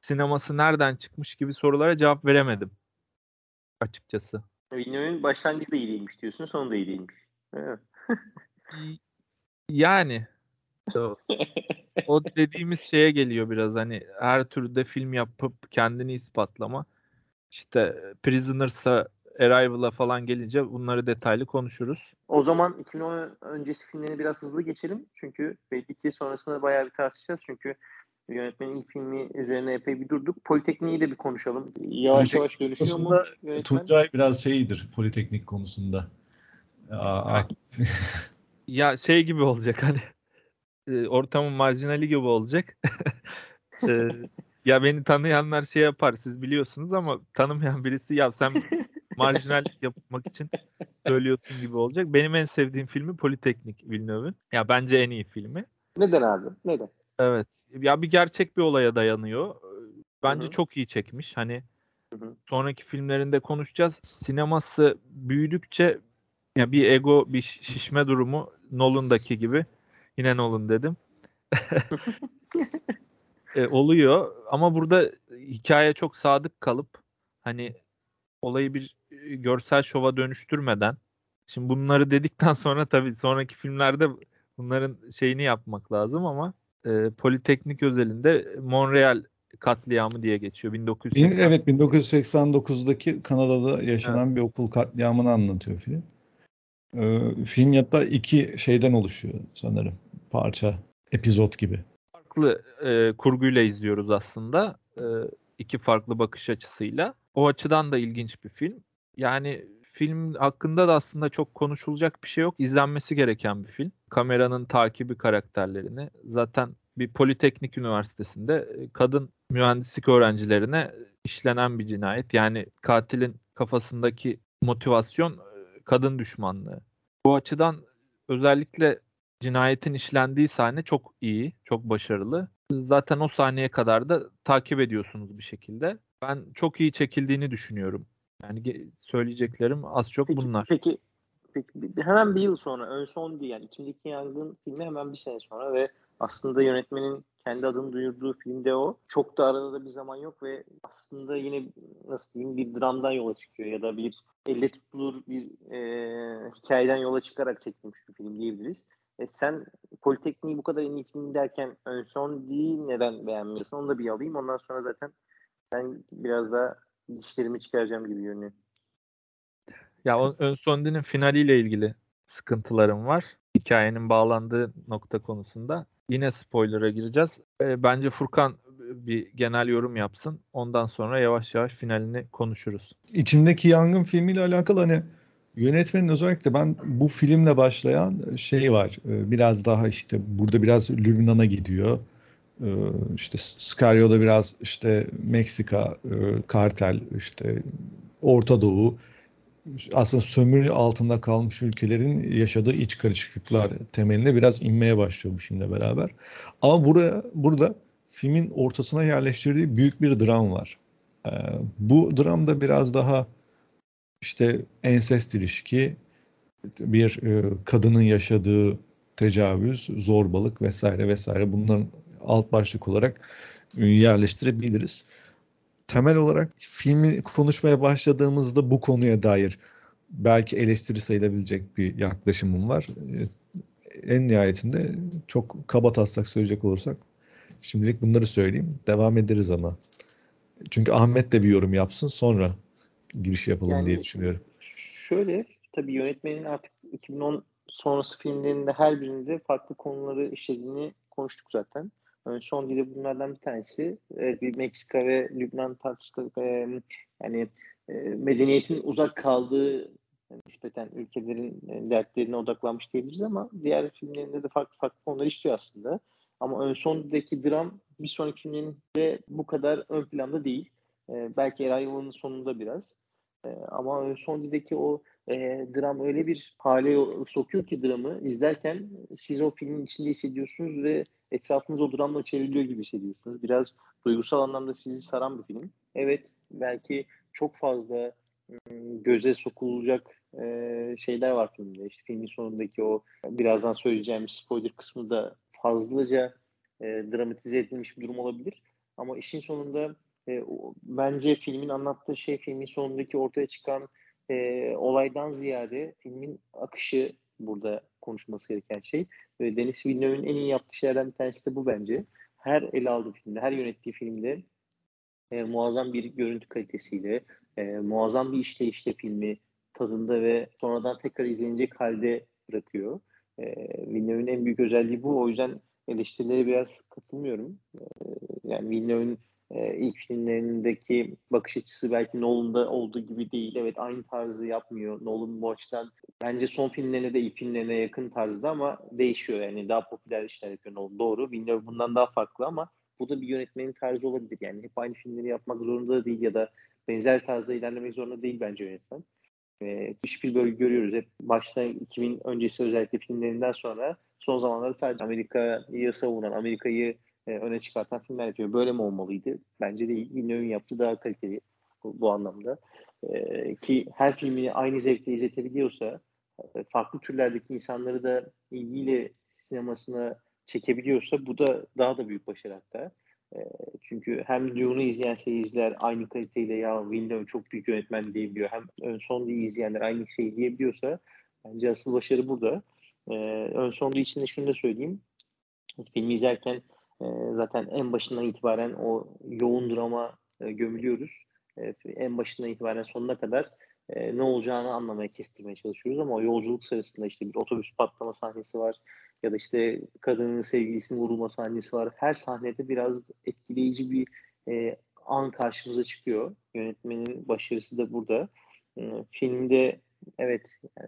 Sineması nereden çıkmış gibi sorulara cevap veremedim. Açıkçası. Villeneuve'ün başlangıcı da iyi değilmiş diyorsun, sonu da iyi değilmiş. yani o dediğimiz şeye geliyor biraz hani her türde film yapıp kendini ispatlama. İşte Prisoners'a Arrival'a falan gelince bunları detaylı konuşuruz. O zaman 2010 öncesi filmlerini biraz hızlı geçelim. Çünkü belki ki sonrasında bayağı bir tartışacağız. Çünkü Yönetmenin ilk filmi üzerine epey bir durduk. Politekniği de bir konuşalım. Yavaş yavaş dönüşüyor mu yönetmen? Tuncay biraz şeydir Politeknik konusunda. Aa, ya şey gibi olacak hani e, ortamın marjinali gibi olacak. e, ya beni tanıyanlar şey yapar siz biliyorsunuz ama tanımayan birisi ya sen marjinal yapmak için söylüyorsun gibi olacak. Benim en sevdiğim filmi Politeknik Villeneuve'ün. Ya bence en iyi filmi. Neden abi? Neden? Evet. Ya bir gerçek bir olaya dayanıyor. Bence Hı-hı. çok iyi çekmiş. Hani Hı-hı. sonraki filmlerinde konuşacağız. Sineması büyüdükçe ya bir ego, bir şişme durumu Nolan'daki gibi. Yine Nolan dedim. e, oluyor ama burada hikaye çok sadık kalıp hani olayı bir görsel şova dönüştürmeden şimdi bunları dedikten sonra tabii sonraki filmlerde bunların şeyini yapmak lazım ama e, Politeknik özelinde Montreal katliamı diye geçiyor. 1980. Evet 1989'daki Kanada'da yaşanan evet. bir okul katliamını anlatıyor film. Ee, film hatta iki şeyden oluşuyor sanırım. Parça, epizod gibi. Farklı e, kurguyla izliyoruz aslında. E, iki farklı bakış açısıyla. O açıdan da ilginç bir film. Yani film hakkında da aslında çok konuşulacak bir şey yok. İzlenmesi gereken bir film. Kameranın takibi karakterlerini. Zaten bir Politeknik Üniversitesi'nde e, kadın mühendislik öğrencilerine işlenen bir cinayet. Yani katilin kafasındaki motivasyon e, kadın düşmanlığı. Bu açıdan özellikle cinayetin işlendiği sahne çok iyi, çok başarılı. Zaten o sahneye kadar da takip ediyorsunuz bir şekilde. Ben çok iyi çekildiğini düşünüyorum. Yani söyleyeceklerim az çok peki, bunlar. Peki, peki hemen bir yıl sonra ön son değil yani içimdeki yangın filmi hemen bir sene sonra ve aslında yönetmenin kendi adını duyurduğu filmde o. Çok da arada da bir zaman yok ve aslında yine nasıl diyeyim bir dramdan yola çıkıyor ya da bir elle tutulur bir e, hikayeden yola çıkarak çekilmiş bir film diyebiliriz. E sen Politekniği bu kadar en iyi film derken ön son değil neden beğenmiyorsun? Onu da bir alayım. Ondan sonra zaten ben biraz daha dişlerimi çıkaracağım gibi görünüyor. Ya ön sondinin finaliyle ilgili sıkıntılarım var. Hikayenin bağlandığı nokta konusunda. Yine spoiler'a gireceğiz. E, bence Furkan bir genel yorum yapsın. Ondan sonra yavaş yavaş finalini konuşuruz. İçimdeki Yangın filmiyle alakalı hani Yönetmenin özellikle ben bu filmle başlayan şey var. Ee, biraz daha işte burada biraz Lübnan'a gidiyor. İşte Scario'da biraz işte Meksika, e, kartel, işte Orta Doğu, aslında sömürü altında kalmış ülkelerin yaşadığı iç karışıklıklar temelinde biraz inmeye başlıyor bu filmle beraber. Ama burada, burada filmin ortasına yerleştirdiği büyük bir dram var. Ee, bu dram da biraz daha işte ensest ilişki, bir e, kadının yaşadığı tecavüz, zorbalık vesaire vesaire bunların alt başlık olarak yerleştirebiliriz. Temel olarak filmi konuşmaya başladığımızda bu konuya dair belki eleştiri sayılabilecek bir yaklaşımım var. E, en nihayetinde çok kaba taslak söyleyecek olursak şimdilik bunları söyleyeyim. Devam ederiz ama. Çünkü Ahmet de bir yorum yapsın sonra giriş yapalım yani, diye düşünüyorum. Şöyle tabii yönetmenin artık 2010 sonrası filmlerinde her birinde farklı konuları işlediğini konuştuk zaten. Yani son dili bunlardan bir tanesi. Evet, bir Meksika ve Lübnan tartıştık. E, yani e, medeniyetin uzak kaldığı nispeten ülkelerin dertlerine odaklanmış diyebiliriz ama diğer filmlerinde de farklı farklı konular işliyor aslında. Ama ön sondaki dram bir sonraki filminde bu kadar ön planda değil. E, belki Arrival'ın sonunda biraz. E, ama ön sondaki o e, dram öyle bir hale sokuyor ki dramı izlerken siz o filmin içinde hissediyorsunuz ve etrafınız o dramla çevriliyor gibi hissediyorsunuz. Biraz duygusal anlamda sizi saran bir film. Evet belki çok fazla göze sokulacak e, şeyler var filmde. İşte filmin sonundaki o birazdan söyleyeceğim spoiler kısmı da fazlaca e, dramatize edilmiş bir durum olabilir. Ama işin sonunda e, o, bence filmin anlattığı şey filmin sonundaki ortaya çıkan e, olaydan ziyade filmin akışı burada konuşması gereken şey. Ve Denis Villeneuve'ün en iyi yaptığı şeylerden bir tanesi de bu bence. Her ele aldığı filmde, her yönettiği filmde e, muazzam bir görüntü kalitesiyle, e, muazzam bir işleyişle filmi tadında ve sonradan tekrar izlenecek halde bırakıyor. E, Villeneuve'ün en büyük özelliği bu. O yüzden eleştirilere biraz katılmıyorum. E, yani Villeneuve'ün e, ilk filmlerindeki bakış açısı belki Nolan'da olduğu gibi değil. Evet aynı tarzı yapmıyor. Nolan bu açıdan bence son filmlerine de ilk filmlerine yakın tarzda ama değişiyor. Yani daha popüler işler yapıyor Nolan. Doğru. Villeneuve bundan daha farklı ama bu da bir yönetmenin tarzı olabilir. Yani hep aynı filmleri yapmak zorunda değil ya da benzer tarzda ilerlemek zorunda değil bence yönetmen. E, Spielberg'ü görüyoruz. Hep başta 2000 öncesi özellikle filmlerinden sonra son zamanlarda sadece Amerika'yı savunan, Amerika'yı e, öne çıkartan filmler yapıyor. Böyle mi olmalıydı? Bence değil. Villeneuve'ün yaptığı daha kaliteli bu, bu anlamda. E, ki her filmini aynı zevkle izletebiliyorsa e, farklı türlerdeki insanları da ilgiyle sinemasına çekebiliyorsa bu da daha da büyük başarı hatta. E, çünkü hem Dune'u izleyen seyirciler aynı kaliteyle ya Villeneuve çok büyük yönetmen diyebiliyor. Hem ön son diye izleyenler aynı şeyi diyebiliyorsa bence asıl başarı burada. E, ön sondu için de şunu da söyleyeyim. Filmi izlerken e, zaten en başından itibaren o yoğun drama e, gömülüyoruz. E, en başından itibaren sonuna kadar e, ne olacağını anlamaya kestirmeye çalışıyoruz ama o yolculuk sırasında işte bir otobüs patlama sahnesi var ya da işte kadının sevgilisinin vurulma sahnesi var. Her sahnede biraz etkileyici bir e, an karşımıza çıkıyor. Yönetmenin başarısı da burada. E, filmde evet e,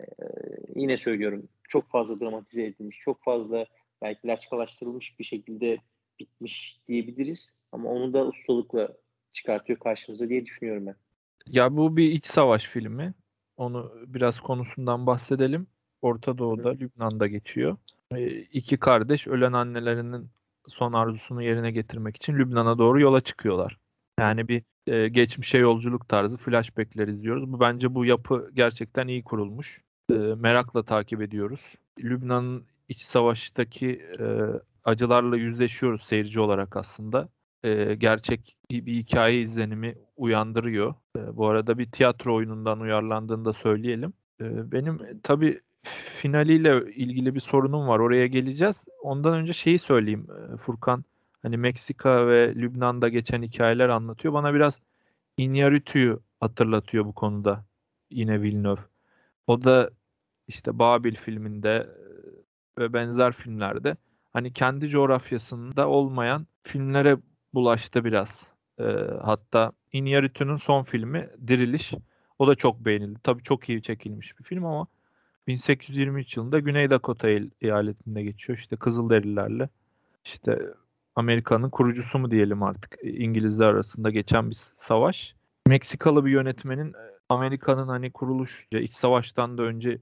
yine söylüyorum çok fazla dramatize edilmiş, çok fazla belki laçkalaştırılmış bir şekilde bitmiş diyebiliriz. Ama onu da ustalıkla çıkartıyor karşımıza diye düşünüyorum ben. Ya bu bir iç savaş filmi. Onu biraz konusundan bahsedelim. Orta Doğu'da, Hı. Lübnan'da geçiyor. E, iki kardeş ölen annelerinin son arzusunu yerine getirmek için Lübnan'a doğru yola çıkıyorlar. Yani bir e, geçmişe yolculuk tarzı flashbackler izliyoruz. Bu bence bu yapı gerçekten iyi kurulmuş. E, merakla takip ediyoruz. Lübnan'ın iç savaştaki e, acılarla yüzleşiyoruz seyirci olarak aslında. E, gerçek bir, hikaye izlenimi uyandırıyor. E, bu arada bir tiyatro oyunundan uyarlandığını da söyleyelim. E, benim tabii finaliyle ilgili bir sorunum var. Oraya geleceğiz. Ondan önce şeyi söyleyeyim. Furkan hani Meksika ve Lübnan'da geçen hikayeler anlatıyor. Bana biraz Iñárritu'yu hatırlatıyor bu konuda. Yine Villeneuve. O da işte Babil filminde ve benzer filmlerde hani kendi coğrafyasında olmayan filmlere bulaştı biraz. E, hatta Iñárritu'nun son filmi Diriliş O da çok beğenildi. Tabii çok iyi çekilmiş bir film ama 1823 yılında Güney Dakota eyaletinde geçiyor. İşte Kızılderililerle işte Amerika'nın kurucusu mu diyelim artık İngilizler arasında geçen bir savaş. Meksikalı bir yönetmenin Amerika'nın hani kuruluş iç savaştan da önce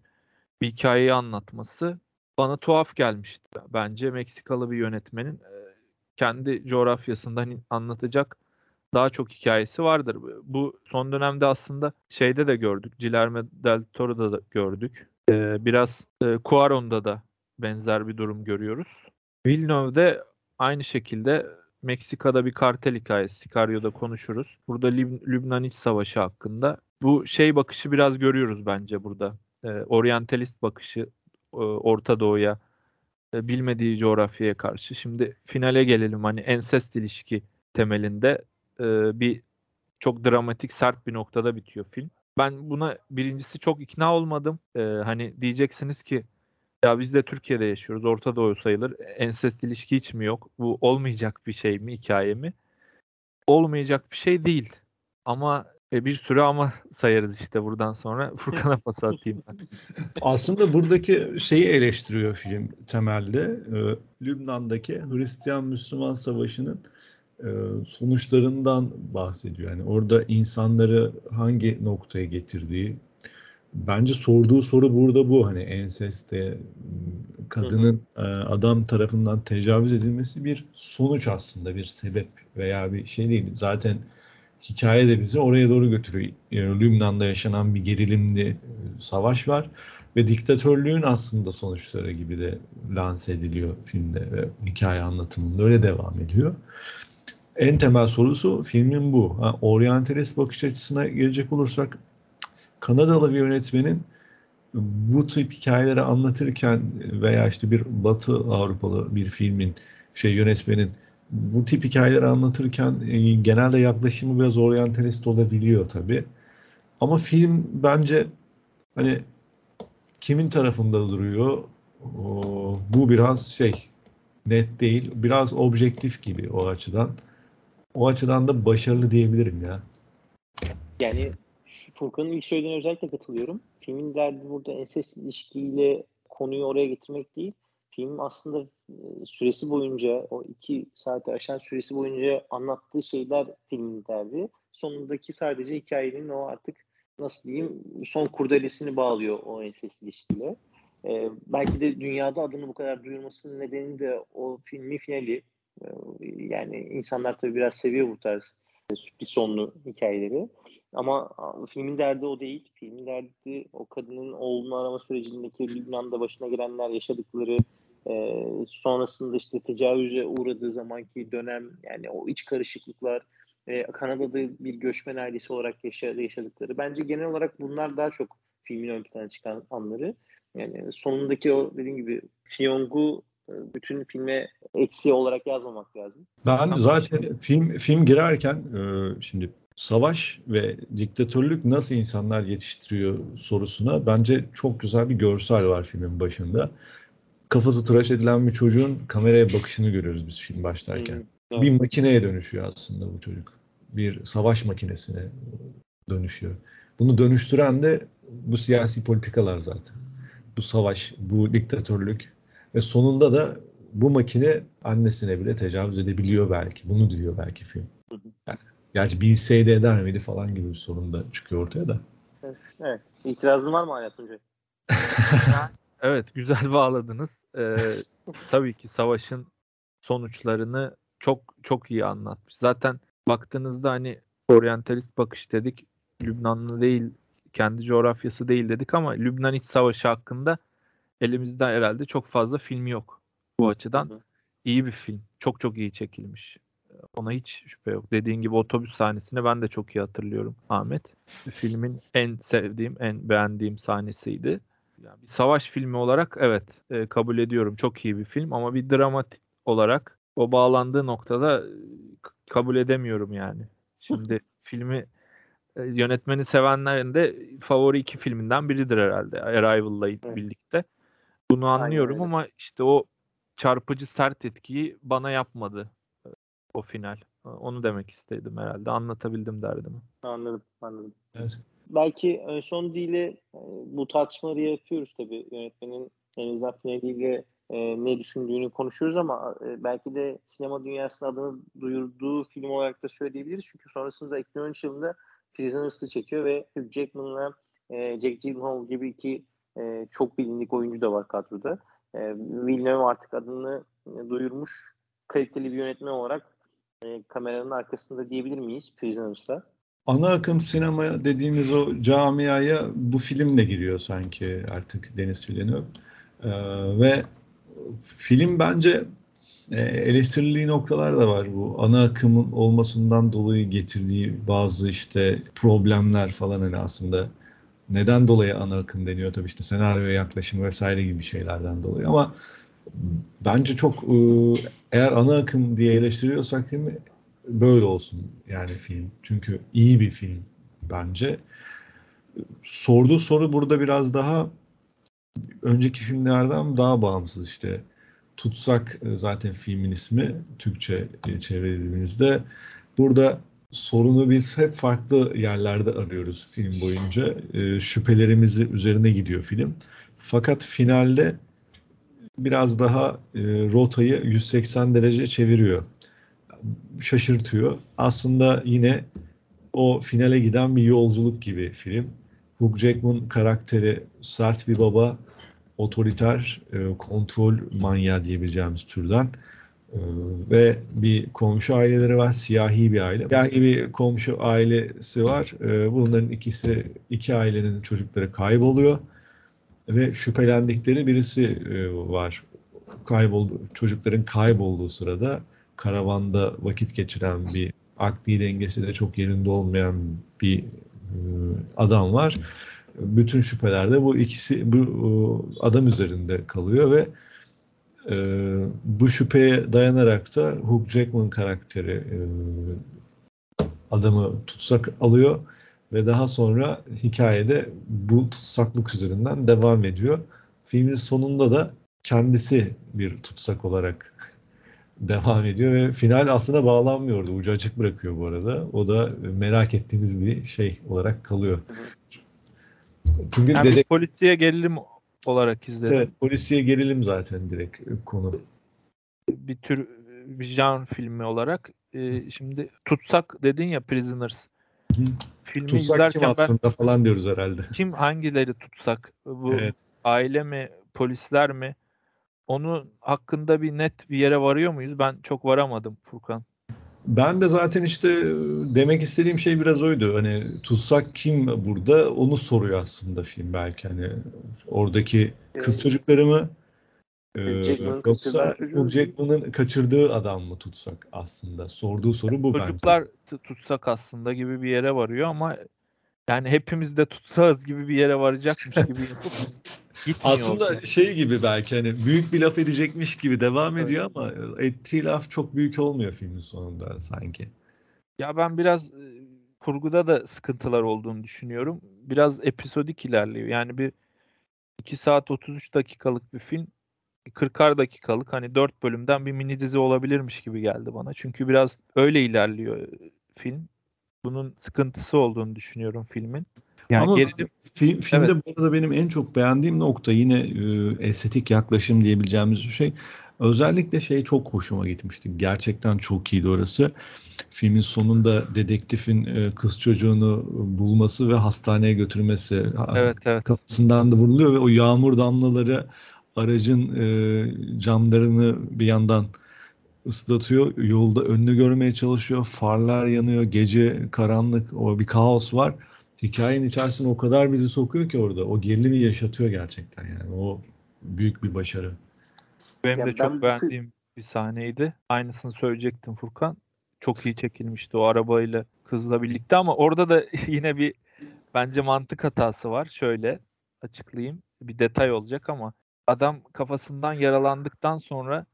bir hikayeyi anlatması bana tuhaf gelmişti. Bence Meksikalı bir yönetmenin kendi coğrafyasında hani anlatacak daha çok hikayesi vardır. Bu son dönemde aslında şeyde de gördük. Guillermo del Toro'da da gördük. Ee, biraz e, Cuaron'da da benzer bir durum görüyoruz. Villeneuve'de aynı şekilde Meksika'da bir kartel hikayesi. Sicario'da konuşuruz. Burada Lüb- Lübnan İç Savaşı hakkında. Bu şey bakışı biraz görüyoruz bence burada. E, oryantalist bakışı Orta Doğu'ya e, bilmediği coğrafyaya karşı. Şimdi finale gelelim. Hani ensest ilişki temelinde e, bir çok dramatik sert bir noktada bitiyor film. Ben buna birincisi çok ikna olmadım. E, hani diyeceksiniz ki ya biz de Türkiye'de yaşıyoruz. Orta Doğu sayılır. Ensest ilişki hiç mi yok? Bu olmayacak bir şey mi? Hikaye mi? Olmayacak bir şey değil. Ama e, bir sürü ama sayarız işte buradan sonra. Furkan'a pas atayım ben. Aslında buradaki şeyi eleştiriyor film temelde. Ee, Lübnan'daki Hristiyan-Müslüman savaşının e, sonuçlarından bahsediyor. Yani orada insanları hangi noktaya getirdiği, bence sorduğu soru burada bu. Hani enseste kadının hı hı. adam tarafından tecavüz edilmesi bir sonuç aslında, bir sebep veya bir şey değil. Zaten hikaye de bizi oraya doğru götürüyor. Yani Lübnan'da yaşanan bir gerilimli savaş var ve diktatörlüğün aslında sonuçları gibi de lanse ediliyor filmde ve hikaye anlatımında öyle devam ediyor. En temel sorusu filmin bu. Ha, bakış açısına gelecek olursak Kanadalı bir yönetmenin bu tip hikayeleri anlatırken veya işte bir Batı Avrupalı bir filmin şey yönetmenin bu tip hikayeleri anlatırken e, genelde yaklaşımı biraz oryantalist olabiliyor tabi. Ama film bence hani kimin tarafında duruyor o, bu biraz şey net değil. Biraz objektif gibi o açıdan. O açıdan da başarılı diyebilirim ya. Yani Furkan'ın ilk söylediğine özellikle katılıyorum. Filmin derdi burada ensest ilişkiyle konuyu oraya getirmek değil. Film aslında süresi boyunca o iki saate aşan süresi boyunca anlattığı şeyler filmin derdi. Sonundaki sadece hikayenin o artık nasıl diyeyim son kurdelesini bağlıyor o ensest ilişkiyle. Ee, belki de dünyada adını bu kadar duyurmasının nedeni de o filmin finali. Yani insanlar tabii biraz seviyor bu tarz bir sonlu hikayeleri. Ama filmin derdi o değil. Filmin derdi o kadının oğlunu arama sürecindeki Lübnan'da başına gelenler yaşadıkları e, sonrasında işte tecavüze uğradığı zamanki dönem yani o iç karışıklıklar e, Kanada'da bir göçmen ailesi olarak yaşadığı yaşadıkları. Bence genel olarak bunlar daha çok filmin ön plana çıkan anları. Yani sonundaki o dediğim gibi Fiyong'u bütün filme eksi olarak yazmamak lazım. Ben zaten film film girerken şimdi savaş ve diktatörlük nasıl insanlar yetiştiriyor sorusuna bence çok güzel bir görsel var filmin başında. Kafası tıraş edilen bir çocuğun kameraya bakışını görüyoruz biz film başlarken. Hmm, evet. Bir makineye dönüşüyor aslında bu çocuk. Bir savaş makinesine dönüşüyor. Bunu dönüştüren de bu siyasi politikalar zaten. Bu savaş, bu diktatörlük ve sonunda da bu makine annesine bile tecavüz edebiliyor belki. Bunu diyor belki film. Yani Gerçi bilseydi eder miydi falan gibi bir sorun da çıkıyor ortaya da. Evet. evet. İtirazın var mı hala Tuncay? Evet güzel bağladınız. Ee, tabii ki savaşın sonuçlarını çok çok iyi anlatmış. Zaten baktığınızda hani oryantalist bakış dedik. Lübnanlı değil, kendi coğrafyası değil dedik ama Lübnan İç Savaşı hakkında elimizde herhalde çok fazla film yok. Bu açıdan iyi bir film. Çok çok iyi çekilmiş. Ona hiç şüphe yok. Dediğin gibi otobüs sahnesini ben de çok iyi hatırlıyorum Ahmet. Filmin en sevdiğim, en beğendiğim sahnesiydi. Yani bir savaş filmi olarak evet e, kabul ediyorum. Çok iyi bir film ama bir dramatik olarak o bağlandığı noktada e, kabul edemiyorum yani. Şimdi filmi e, yönetmeni sevenlerin de favori iki filminden biridir herhalde Arrival'la evet. birlikte. Bunu anlıyorum ama işte o çarpıcı sert etkiyi bana yapmadı o final. Onu demek istedim herhalde. Anlatabildim derdimi. Anladım, anladım. Evet. Belki son değil e, bu tartışmaları yapıyoruz tabii yönetmenin en azından finaliyle e, ne düşündüğünü konuşuyoruz ama e, belki de sinema dünyasının adını duyurduğu film olarak da söyleyebiliriz. Çünkü sonrasında 2013 yılında Prisoners'ı çekiyor ve Hugh Jackman'la e, Jack Gyllenhaal gibi iki e, çok bilindik oyuncu da var kadroda. E, Villeneuve artık adını e, duyurmuş kaliteli bir yönetmen olarak e, kameranın arkasında diyebilir miyiz Prisoners'ta? Ana akım sinema dediğimiz o camiaya bu film de giriyor sanki artık Deniz Villeneuve. Ee, ve film bence e, eleştirili noktalar da var bu. Ana akımın olmasından dolayı getirdiği bazı işte problemler falan hani aslında neden dolayı ana akım deniyor tabii işte senaryo yaklaşımı vesaire gibi şeylerden dolayı ama bence çok e, eğer ana akım diye eleştiriyorsak filmi böyle olsun yani film. Çünkü iyi bir film bence. Sorduğu soru burada biraz daha önceki filmlerden daha bağımsız işte. Tutsak e, zaten filmin ismi Türkçe e, çevirdiğimizde. Burada sorunu biz hep farklı yerlerde arıyoruz film boyunca. E, şüphelerimizi üzerine gidiyor film. Fakat finalde biraz daha rotayı 180 derece çeviriyor. Şaşırtıyor. Aslında yine o finale giden bir yolculuk gibi film. Hugh Jackman karakteri sert bir baba otoriter e, kontrol manyağı diyebileceğimiz türden e, ve bir komşu aileleri var. Siyahi bir aile. Siyahi bir komşu ailesi var. E, bunların ikisi, iki ailenin çocukları kayboluyor ve şüphelendikleri birisi var. Kayboldu, çocukların kaybolduğu sırada karavanda vakit geçiren bir akli dengesi de çok yerinde olmayan bir e, adam var bütün şüpheler de bu ikisi bu adam üzerinde kalıyor ve e, bu şüpheye dayanarak da Hugh Jackman karakteri e, adamı tutsak alıyor ve daha sonra hikayede bu tutsaklık üzerinden devam ediyor. Filmin sonunda da kendisi bir tutsak olarak devam ediyor ve final aslında bağlanmıyordu. Ucu açık bırakıyor bu arada. O da merak ettiğimiz bir şey olarak kalıyor. Çünkü yani dedek... polisiye gerilim olarak izledim. Evet, polisiye gerilim zaten direkt konu. Bir tür bir jan filmi olarak. Ee, şimdi tutsak dedin ya Prisoners. Hı. Filmi tutsak izlerken kim aslında ben, falan diyoruz herhalde. Kim hangileri tutsak? Bu evet. aile mi, polisler mi? Onun hakkında bir net bir yere varıyor muyuz? Ben çok varamadım Furkan. Ben de zaten işte demek istediğim şey biraz oydu. Hani tutsak kim burada onu soruyor aslında film belki hani oradaki kız çocukları mı ee, yoksa Hugh Jackman'ın kaçırdığı adam mı tutsak aslında? Sorduğu soru bu Çocuklar bence. tutsak aslında gibi bir yere varıyor ama yani hepimiz de tutsağız gibi bir yere varacakmış gibi Gitmiyor Aslında orada. şey gibi belki hani büyük bir laf edecekmiş gibi devam evet. ediyor ama ettiği laf çok büyük olmuyor filmin sonunda sanki. Ya ben biraz kurguda da sıkıntılar olduğunu düşünüyorum. Biraz episodik ilerliyor. Yani bir 2 saat 33 dakikalık bir film 40'ar dakikalık hani 4 bölümden bir mini dizi olabilirmiş gibi geldi bana. Çünkü biraz öyle ilerliyor film. Bunun sıkıntısı olduğunu düşünüyorum filmin. Yani Ama gerilim, film, filmde evet. bu arada benim en çok beğendiğim nokta yine e, estetik yaklaşım diyebileceğimiz bir şey. Özellikle şey çok hoşuma gitmişti. Gerçekten çok iyiydi orası. Filmin sonunda dedektifin e, kız çocuğunu bulması ve hastaneye götürmesi. Evet, evet. Kafasından da vuruluyor ve o yağmur damlaları aracın e, camlarını bir yandan ıslatıyor. Yolda önünü görmeye çalışıyor. Farlar yanıyor. Gece karanlık. O bir kaos var hikayenin içerisine o kadar bizi sokuyor ki orada. O gerilimi yaşatıyor gerçekten yani. O büyük bir başarı. Benim ya de çok beğendiğim bir sahneydi. Aynısını söyleyecektim Furkan. Çok iyi çekilmişti o arabayla kızla birlikte ama orada da yine bir bence mantık hatası var. Şöyle açıklayayım. Bir detay olacak ama adam kafasından yaralandıktan sonra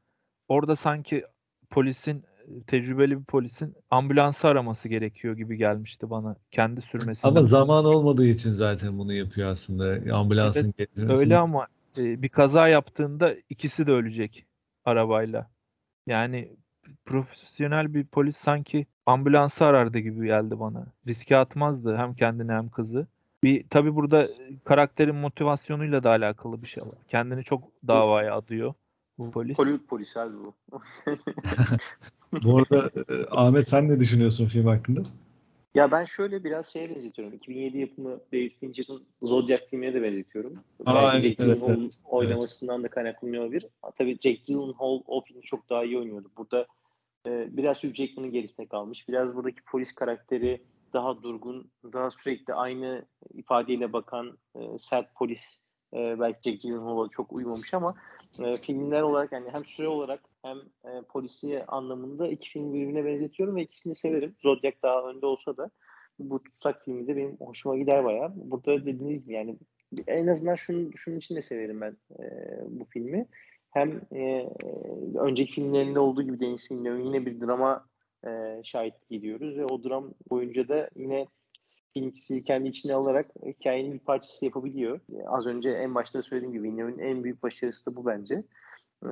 orada sanki polisin tecrübeli bir polisin ambulansı araması gerekiyor gibi gelmişti bana kendi sürmesi. Ama zaman olmadığı için zaten bunu yapıyor aslında. Ambulansın evet, Öyle ama e, bir kaza yaptığında ikisi de ölecek arabayla. Yani profesyonel bir polis sanki ambulansı arardı gibi geldi bana. Riske atmazdı hem kendini hem kızı. Bir tabi burada karakterin motivasyonuyla da alakalı bir şey var. Kendini çok davaya adıyor bu polis. Hollywood polis abi bu. bu arada e, Ahmet sen ne düşünüyorsun film hakkında? Ya ben şöyle biraz şeye benzetiyorum. 2007 yapımı David Fincher'ın Zodiac filmine de benzetiyorum. Aa, Belki evet, Jake evet, Gyllenhaal'ın evet. oynamasından da kaynaklanıyor olabilir. Tabii Jake Gyllenhaal o filmi çok daha iyi oynuyordu. Burada e, biraz Hugh Jackman'ın gerisinde kalmış. Biraz buradaki polis karakteri daha durgun, daha sürekli aynı ifadeyle bakan e, sert polis e, belki Jake Gyllenhaal'a çok uymamış ama e, filmler olarak yani hem süre olarak hem e, polisiye anlamında iki filmi birbirine benzetiyorum ve ikisini severim. Zodiac daha önde olsa da bu tutsak filmi de benim hoşuma gider bayağı. Burada dediğiniz gibi yani en azından şunun, şunun için de severim ben e, bu filmi. Hem e, önceki filmlerinde olduğu gibi Deniz Villeneuve yine bir drama e, şahit gidiyoruz ve o dram boyunca da yine filmcisi kendi içine alarak hikayenin bir parçası yapabiliyor. Az önce en başta söylediğim gibi Villeneuve'nin en büyük başarısı da bu bence. Ee,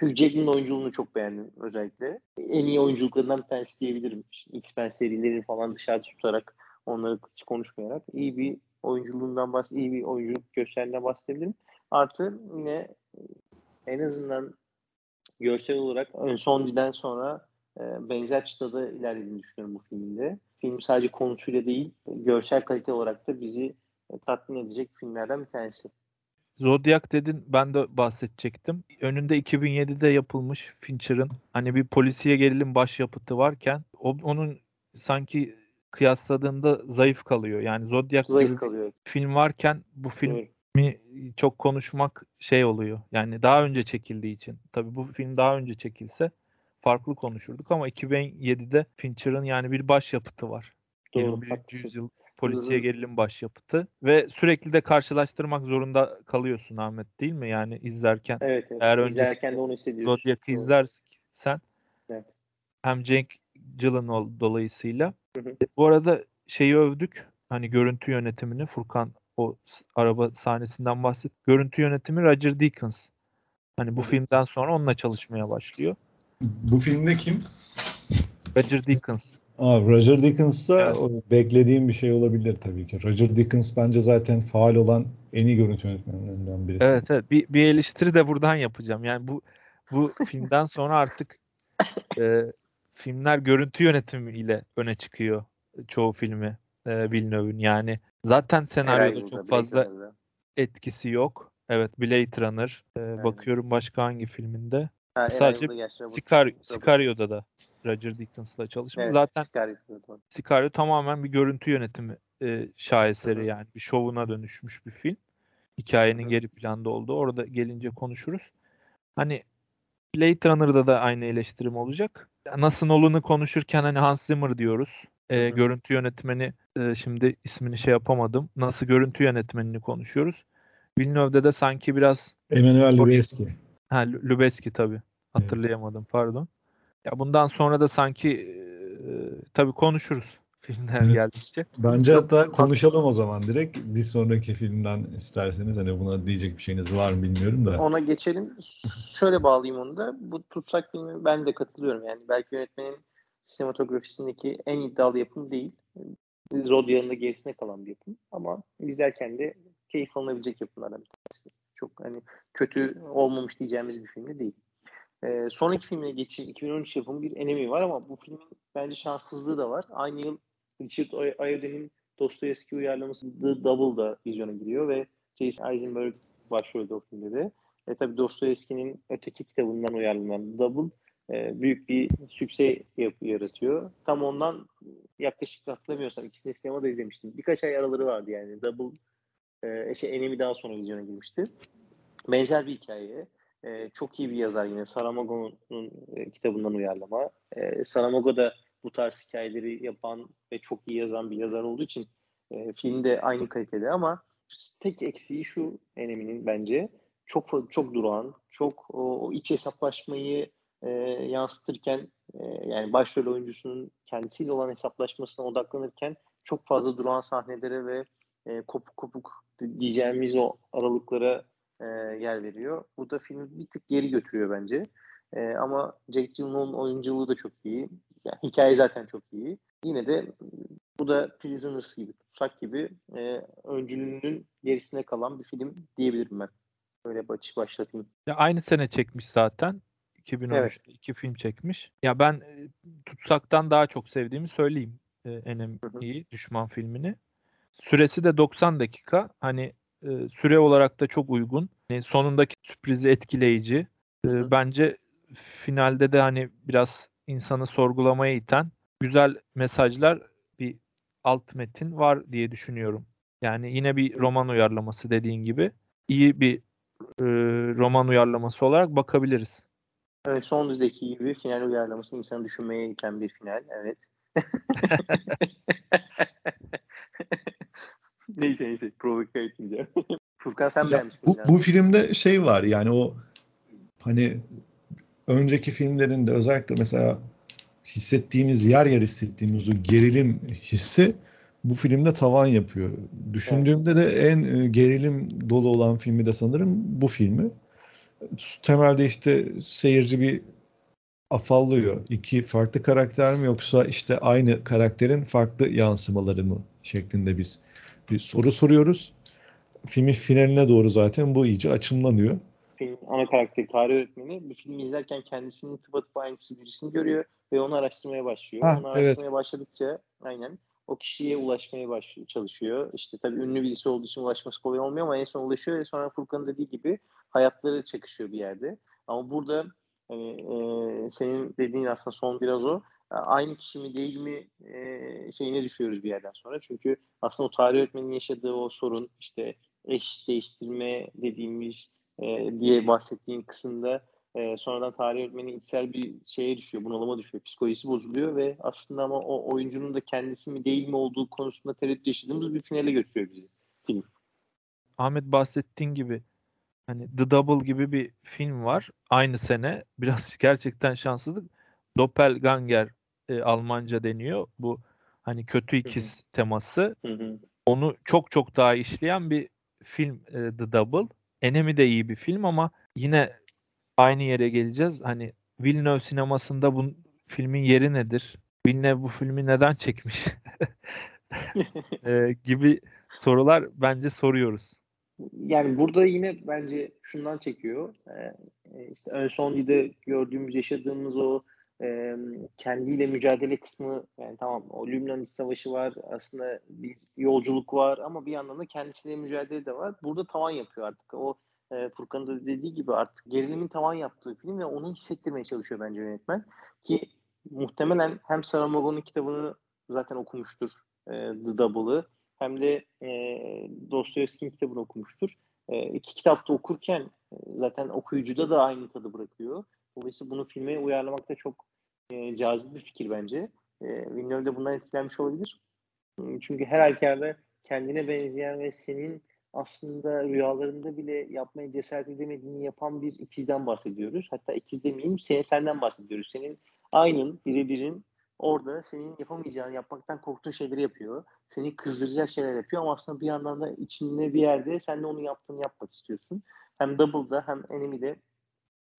Hugh Jackman'ın oyunculuğunu çok beğendim özellikle. En iyi oyunculuklarından bir tanesi diyebilirim. X-Men serileri falan dışarıda tutarak onları hiç konuşmayarak iyi bir oyunculuğundan bahs iyi bir oyunculuk gösterdiğinden bahsedebilirim. Artı yine en azından görsel olarak ön son diden sonra benzer çıtada ilerlediğini düşünüyorum bu filmde. Film sadece konusuyla değil, görsel kalite olarak da bizi e, tatmin edecek filmlerden bir tanesi. Zodiac dedin ben de bahsedecektim. Önünde 2007'de yapılmış Fincher'ın hani bir polisiye gerilim başyapıtı varken o, onun sanki kıyasladığında zayıf kalıyor. Yani Zodiac Zayıf gibi kalıyor. film varken bu filmi Evet. çok konuşmak şey oluyor. Yani daha önce çekildiği için. Tabii bu film daha önce çekilse farklı konuşurduk ama 2007'de Fincher'ın yani bir başyapıtı var. Doğru, 21. haklısın. yüzyıl polisiye gerilim başyapıtı ve sürekli de karşılaştırmak zorunda kalıyorsun Ahmet değil mi? Yani izlerken Evet, evet. Eğer İzlerken de onu hissediyoruz. Zodiac'ı izlersen Evet. hem Jake Gyllenhaal dolayısıyla. Hı hı. Bu arada şeyi övdük. Hani görüntü yönetimini Furkan o araba sahnesinden bahset. Görüntü yönetimi Roger Deakins. Hani bu filmden sonra onunla çalışmaya başlıyor. Bu filmde kim? Roger Deakins. Aa, Roger Deakins da Evet. beklediğim bir şey olabilir tabii ki. Roger Deakins bence zaten faal olan en iyi görüntü yönetmenlerinden birisi. Evet evet. Bir, bir eleştiri de buradan yapacağım. Yani bu bu filmden sonra artık e, filmler görüntü yönetimiyle öne çıkıyor çoğu filmi e, Villeneuve'ün. Yani zaten senaryoda Arrival'da, çok fazla etkisi yok. Evet Blade Runner. e, bakıyorum başka hangi filminde. Ha, Sadece Robert- Sicario'da da Roger Deakins'la çalışmış. Evet, Zaten Scarlett'da da. Sicario tamamen bir görüntü yönetimi e, şaheseri yani bir şovuna dönüşmüş bir film. Hikayenin Hı geri planda olduğu. Orada gelince konuşuruz. Hani Blade Runner'da da aynı eleştirim olacak. Nasıl Nolan'ı konuşurken hani Hans Zimmer diyoruz. E, görüntü yönetmeni e, şimdi ismini şey yapamadım. Nasıl görüntü yönetmenini konuşuyoruz. Villeneuve'de de sanki biraz Emmanuel Lubezki. Ha Lu- Lubezki tabii. Hatırlayamadım pardon. Ya bundan sonra da sanki e, tabii konuşuruz filmler Evet. geldikçe. Bence Çok hatta konuşalım o zaman direkt. Bir sonraki filmden isterseniz hani buna diyecek bir şeyiniz var mı bilmiyorum da. Ona geçelim. Şöyle bağlayayım onu da. Bu Tutsak filmi ben de katılıyorum. Yani belki yönetmenin sinematografisindeki en iddialı yapım değil. Zodiac'ın da gerisine kalan bir yapım. Ama izlerken de keyif alınabilecek yapımlardan bir tanesi. Çok hani kötü olmamış diyeceğimiz bir film de değil. Ee, sonraki filmine geçeyim. 2013 yapımı bir Enemy var ama bu filmin bence şanssızlığı da var. Aynı yıl Richard Ay- Ayode'nin Dostoyevski uyarlaması The Double da vizyona giriyor ve Jason Eisenberg başrolde o filmde de. E tabi Dostoyevski'nin öteki kitabından uyarlanan The Double e, büyük bir sükse yaratıyor. Tam ondan yaklaşık hatırlamıyorsam ikisini sinemada izlemiştim. Birkaç ay araları vardı yani. Double e, şey Enemy daha sonra vizyona girmişti. Benzer bir hikaye. E, çok iyi bir yazar yine. Saramago'nun e, kitabından uyarlama. E, Saramago da bu tarz hikayeleri yapan ve çok iyi yazan bir yazar olduğu için e, film de aynı kalitede ama tek eksiği şu Enemy'nin bence çok çok durağan, çok o, o iç hesaplaşmayı e, yansıtırken e, yani başrol oyuncusunun kendisiyle olan hesaplaşmasına odaklanırken çok fazla durağan sahnelere ve e, kopuk kopuk diyeceğimiz o aralıklara e, yer veriyor. Bu da filmi bir tık geri götürüyor bence. E, ama Jake Gyllenhaal'ın oyunculuğu da çok iyi. Yani hikaye zaten çok iyi. Yine de Bu da Prisoners gibi, Tutsak gibi e, öncülüğünün gerisine kalan bir film diyebilirim ben. Böyle baş, başlatayım. Ya aynı sene çekmiş zaten. 2013'te evet. iki film çekmiş. Ya ben e, Tutsak'tan daha çok sevdiğimi söyleyeyim. E, Enemy Düşman filmini. Süresi de 90 dakika. Hani e, süre olarak da çok uygun. Yani sonundaki sürprizi etkileyici. E, bence finalde de hani biraz insanı sorgulamaya iten güzel mesajlar bir alt metin var diye düşünüyorum. Yani yine bir roman uyarlaması dediğin gibi iyi bir e, roman uyarlaması olarak bakabiliriz. Evet son düzdeki gibi final uyarlaması insanı düşünmeye iten bir final. Evet. neyse neyse provoke etmeyeceğim. Furkan sen beğenmiş bu, bu filmde şey var yani o hani önceki filmlerinde özellikle mesela hissettiğimiz yer yer hissettiğimiz o gerilim hissi bu filmde tavan yapıyor. Düşündüğümde evet. de en e, gerilim dolu olan filmi de sanırım bu filmi. Temelde işte seyirci bir afallıyor. İki farklı karakter mi yoksa işte aynı karakterin farklı yansımaları mı şeklinde biz bir soru soruyoruz. Filmin finaline doğru zaten bu iyice açımlanıyor. Film ana karakteri tarih öğretmeni bu filmi izlerken kendisinin tıpatıp aynısı birisini görüyor ve onu araştırmaya başlıyor. Ha, onu araştırmaya evet. başladıkça aynen o kişiye ulaşmaya başlıyor, çalışıyor. İşte tabii ünlü birisi olduğu için ulaşması kolay olmuyor ama en son ulaşıyor ve sonra Furkan'ın dediği gibi hayatları çakışıyor bir yerde. Ama burada hani, e, senin dediğin aslında son biraz o. Aynı kişi mi değil mi e, şeyine düşüyoruz bir yerden sonra. Çünkü aslında o tarih öğretmeninin yaşadığı o sorun işte eş değiştirme dediğimiz e, diye bahsettiğin kısımda e, sonradan tarih öğretmeni içsel bir şeye düşüyor, bunalıma düşüyor. Psikolojisi bozuluyor ve aslında ama o oyuncunun da kendisi mi değil mi olduğu konusunda tereddüt yaşadığımız bir finale götürüyor bizi film. Ahmet bahsettiğin gibi hani The Double gibi bir film var. Aynı sene biraz gerçekten şanssızlık. Doppelganger e, Almanca deniyor. Bu hani kötü ikiz Hı-hı. teması. Hı-hı. Onu çok çok daha işleyen bir film e, The Double. Enemy de iyi bir film ama yine aynı yere geleceğiz. Hani Villeneuve sinemasında bu filmin yeri nedir? Villeneuve bu filmi neden çekmiş? e, gibi sorular bence soruyoruz. Yani burada yine bence şundan çekiyor. Ee, işte ön son de gördüğümüz, yaşadığımız o e, kendiyle mücadele kısmı yani tamam o Lübnan Savaşı var aslında bir yolculuk var ama bir yandan da kendisiyle mücadele de var. Burada tavan yapıyor artık. O e, Furkan'ın da dediği gibi artık gerilimin tavan yaptığı film ve onu hissettirmeye çalışıyor bence yönetmen. Ki muhtemelen hem Saramago'nun kitabını zaten okumuştur e, The Double'ı hem de e, Dostoyevski'nin kitabını okumuştur. E, iki kitapta okurken zaten okuyucuda da aynı tadı bırakıyor. Dolayısıyla bunu filme uyarlamak da çok e, cazip bir fikir bence. E, Villeneuve de bundan etkilenmiş olabilir. Çünkü her halükarda kendine benzeyen ve senin aslında rüyalarında bile yapmaya cesaret edemediğini yapan bir ikizden bahsediyoruz. Hatta ikiz demeyeyim, sen, senden bahsediyoruz. Senin aynın, birebirin orada senin yapamayacağını, yapmaktan korktuğun şeyleri yapıyor. Seni kızdıracak şeyler yapıyor ama aslında bir yandan da içinde bir yerde sen de onun yaptığını yapmak istiyorsun. Hem Double'da hem Enemy'de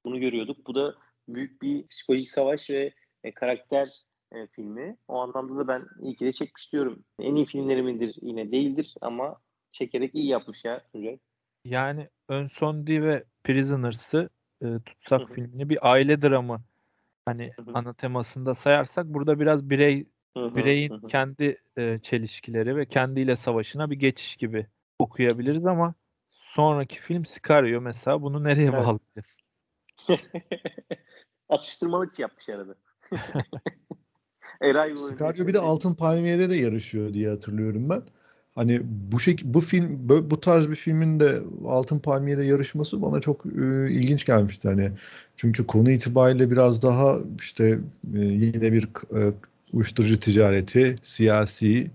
bunu görüyorduk. Bu da büyük bir psikolojik savaş ve e, karakter e, filmi. O anlamda da ben iyi ki de çekmiş diyorum. En iyi filmleri midir yine değildir ama çekerek iyi yapmış ya Tuncay. Yani Ön Sondi ve Prisoners'ı e, tutsak Hı-hı. filmini bir aile dramı hani Hı-hı. ana temasında sayarsak burada biraz birey Hı-hı. bireyin Hı-hı. kendi e, çelişkileri ve kendiyle savaşına bir geçiş gibi okuyabiliriz ama sonraki film Sicario mesela bunu nereye evet. bağlayacağız? Atıştırmalık yapmış arada. Eray Sicario bir de Altın Palmiye'de de yarışıyor diye hatırlıyorum ben. Hani bu şek bu film bu tarz bir filmin de Altın Palmiye'de yarışması bana çok e, ilginç gelmişti hani. Çünkü konu itibariyle biraz daha işte e, yine bir e, uyuşturucu ticareti, siyasi,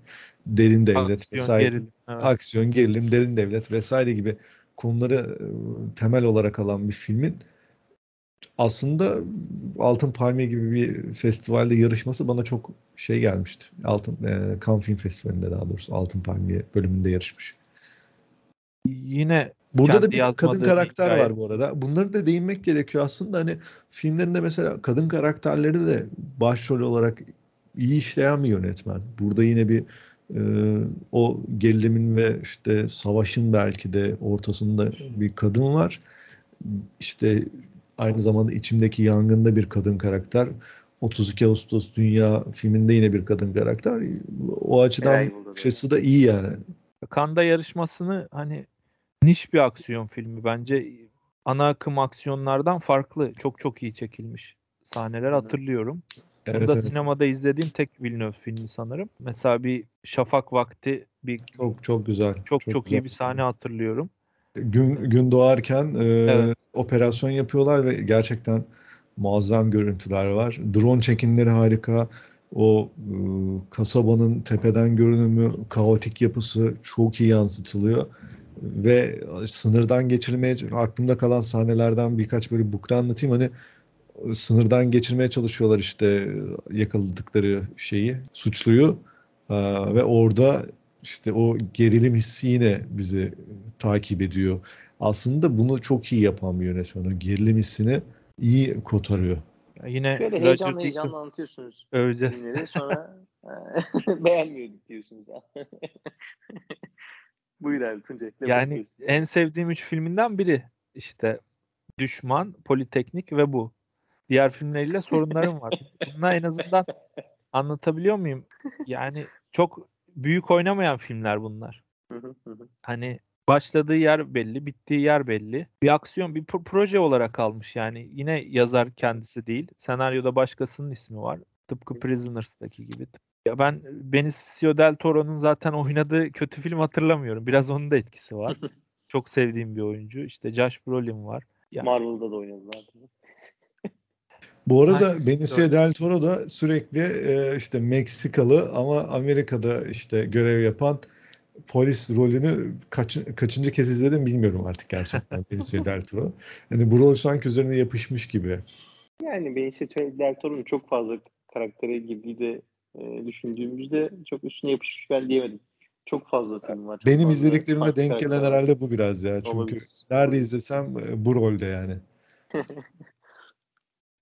derin devlet aksiyon, vesaire. Gerilim, evet. Aksiyon, gerilim, derin devlet vesaire gibi konuları e, temel olarak alan bir filmin aslında Altın Palmiye gibi bir festivalde yarışması bana çok şey gelmişti. Altın e, Cannes Film Festivali'nde daha doğrusu Altın Palmiye bölümünde yarışmış. Yine Burada da bir kadın karakter hikaye. var bu arada. Bunları da değinmek gerekiyor aslında. Hani filmlerinde mesela kadın karakterleri de başrol olarak iyi işleyen bir yönetmen. Burada yine bir e, o gerilimin ve işte savaşın belki de ortasında bir kadın var. İşte aynı zamanda içimdeki yangında bir kadın karakter. 32 Ağustos Dünya filminde yine bir kadın karakter. O açıdan şeysi da iyi yani. Kanda yarışmasını hani niş bir aksiyon filmi bence ana akım aksiyonlardan farklı. Çok çok iyi çekilmiş sahneler hatırlıyorum. Evet, Burada evet. sinemada izlediğim tek Villeneuve filmi sanırım. Mesela bir şafak vakti bir çok çok güzel. Çok çok, çok güzel. iyi bir sahne hatırlıyorum. Gün gün doğarken e, evet. operasyon yapıyorlar ve gerçekten muazzam görüntüler var. Drone çekimleri harika. O e, kasabanın tepeden görünümü, kaotik yapısı çok iyi yansıtılıyor ve sınırdan geçirmeye aklımda kalan sahnelerden birkaç böyle bukra anlatayım. Hani sınırdan geçirmeye çalışıyorlar işte yakaladıkları şeyi, suçluyu. ve orada işte o gerilim hissi yine bizi takip ediyor. Aslında bunu çok iyi yapan bir yönetmen. O gerilim hissini iyi kotarıyor. yine Şöyle heyecanlı heyecanlı anlatıyorsunuz. Öveceğiz. sonra beğenmiyorduk diyorsunuz. Buyur abi Tuncay. Yani en sevdiğim üç filminden biri işte Düşman, Politeknik ve bu. Diğer filmleriyle sorunlarım var. Bunlar en azından anlatabiliyor muyum? Yani çok büyük oynamayan filmler bunlar. hani başladığı yer belli, bittiği yer belli. Bir aksiyon, bir proje olarak kalmış yani. Yine yazar kendisi değil. Senaryoda başkasının ismi var. Tıpkı Prisoners'daki gibi. Ya ben Benicio del Toro'nun zaten oynadığı kötü film hatırlamıyorum. Biraz onun da etkisi var. Çok sevdiğim bir oyuncu. İşte Josh Brolin var. Ya, Marvel'da da oynadı zaten. Bu arada Aynen. Benicio del Toro da sürekli e, işte Meksikalı ama Amerika'da işte görev yapan polis rolünü kaç, kaçıncı kez izledim bilmiyorum artık gerçekten Benicio del Toro. Yani bu rol sanki üzerine yapışmış gibi. Yani Benicio del Toro'nun çok fazla karaktere girdiği de e, düşündüğümüzde çok üstüne yapışmış ben diyemedim. Çok fazla film var. Benim izlediklerime denk gelen herhalde bu biraz ya. Çünkü Olabilir. nerede izlesem e, bu rolde yani.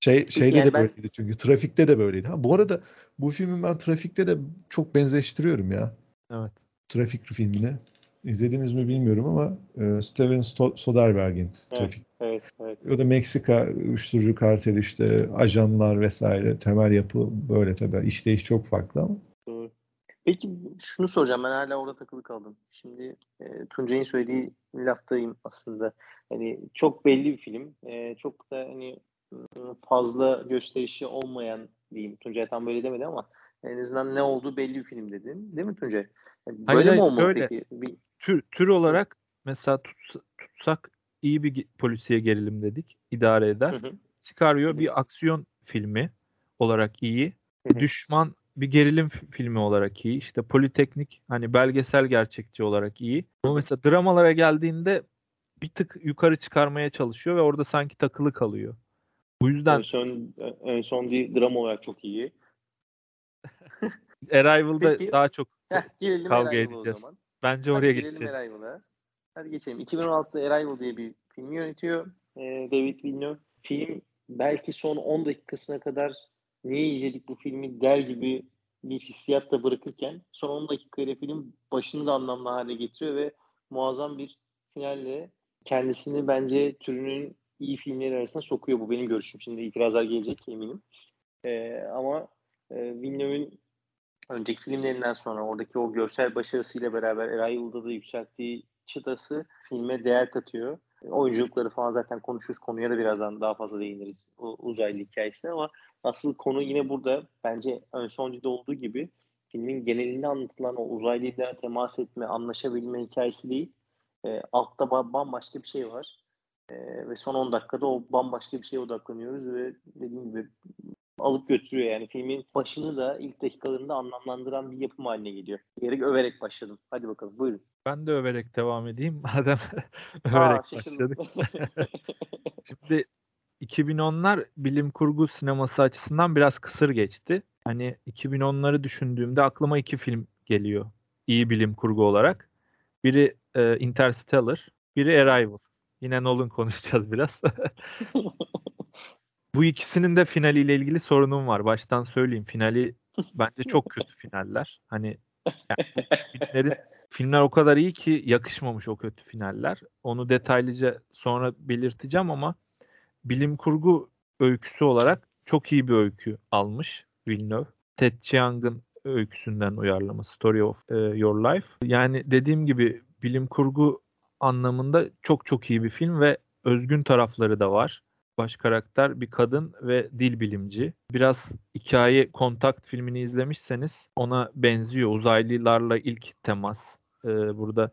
Şey şeyde yani de ben... böyleydi çünkü trafikte de böyleydi. Ha bu arada bu filmi ben trafikte de çok benzeştiriyorum ya. Evet. Trafik filmine. İzlediniz mi bilmiyorum ama e, Steven Soderbergh'in evet, Trafik. Evet, evet. O da Meksika uyuşturucu karteli işte ajanlar vesaire temel yapı böyle tabii işleyiş çok farklı ama. Doğru. Peki şunu soracağım ben hala orada takılı kaldım. Şimdi e, Tuncay'ın söylediği laftayım aslında. Hani çok belli bir film. E, çok da hani fazla gösterişi olmayan diyeyim. Tuncay tam böyle demedi ama en azından ne olduğu belli bir film dedin. Değil mi Tuncay? Yani böyle hayır, mi olmalı böyle. peki? Bir... Tür, tür olarak mesela tut, tutsak iyi bir polisiye gerilim dedik. idare eder. Hı hı. Sicario hı. bir aksiyon filmi olarak iyi. Hı hı. Düşman bir gerilim filmi olarak iyi. İşte Politeknik hani belgesel gerçekçi olarak iyi. Ama mesela dramalara geldiğinde bir tık yukarı çıkarmaya çalışıyor ve orada sanki takılı kalıyor. Bu yüzden en son en son değil drama olarak çok iyi. Arrival'da Peki. daha çok Heh, kavga edeceğiz. Bence Hadi oraya geçeceğiz. Arrival'a. Hadi geçelim. 2016'da Arrival diye bir film yönetiyor. Ee, David Villeneuve. Film belki son 10 dakikasına kadar niye izledik bu filmi der gibi bir hissiyatla bırakırken son 10 dakikayla film başını da anlamlı hale getiriyor ve muazzam bir finalle kendisini bence türünün iyi filmler arasına sokuyor. Bu benim görüşüm. Şimdi itirazlar gelecek eminim. Ee, ama e, Villeneuve'ün önceki filmlerinden sonra oradaki o görsel başarısıyla beraber Arrival'da da yükselttiği çıtası filme değer katıyor. Oyunculukları falan zaten konuşuruz. Konuya da birazdan daha fazla değiniriz. O uzaylı hikayesine ama asıl konu yine burada bence ön soncuda olduğu gibi filmin genelinde anlatılan o uzaylıyla temas etme, anlaşabilme hikayesi değil. E, altta bambaşka bir şey var. E, ve son 10 dakikada o bambaşka bir şeye odaklanıyoruz ve dediğim gibi alıp götürüyor yani filmin başını da ilk dakikalarında anlamlandıran bir yapım haline geliyor. Diyerek överek başladım. Hadi bakalım buyurun. Ben de överek devam edeyim. Madem överek Aa, başladık. Şimdi 2010'lar bilim kurgu sineması açısından biraz kısır geçti. Hani 2010'ları düşündüğümde aklıma iki film geliyor. İyi bilim kurgu olarak. Biri e, Interstellar, biri Arrival. Yine Nolan konuşacağız biraz. Bu ikisinin de finaliyle ilgili sorunum var. Baştan söyleyeyim. Finali bence çok kötü finaller. Hani yani filmlerin filmler o kadar iyi ki yakışmamış o kötü finaller. Onu detaylıca sonra belirteceğim ama bilim kurgu öyküsü olarak çok iyi bir öykü almış Villeneuve. Ted Chiang'ın öyküsünden uyarlama Story of e, Your Life. Yani dediğim gibi bilim kurgu anlamında çok çok iyi bir film ve özgün tarafları da var. Baş karakter bir kadın ve dil bilimci. Biraz hikaye Kontakt filmini izlemişseniz ona benziyor. Uzaylılarla ilk temas. Ee, burada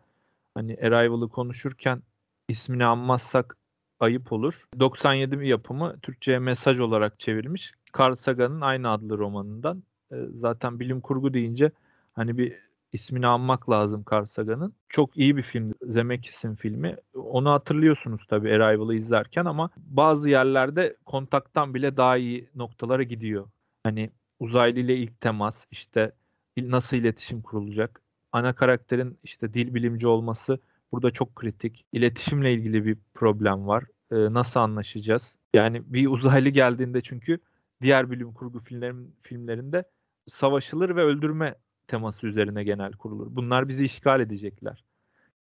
hani Arrival'ı konuşurken ismini anmazsak ayıp olur. 97 yapımı Türkçe'ye mesaj olarak çevirmiş. Carl Sagan'ın aynı adlı romanından. Ee, zaten bilim kurgu deyince hani bir ismini anmak lazım Carl Sagan'ın. Çok iyi bir film. Zemeckis'in filmi. Onu hatırlıyorsunuz tabii Arrival'ı izlerken ama bazı yerlerde kontaktan bile daha iyi noktalara gidiyor. Hani uzaylı ile ilk temas, işte nasıl iletişim kurulacak. Ana karakterin işte dil bilimci olması burada çok kritik. İletişimle ilgili bir problem var. Ee, nasıl anlaşacağız? Yani bir uzaylı geldiğinde çünkü diğer bilim kurgu filmlerin, filmlerinde savaşılır ve öldürme teması üzerine genel kurulur. Bunlar bizi işgal edecekler.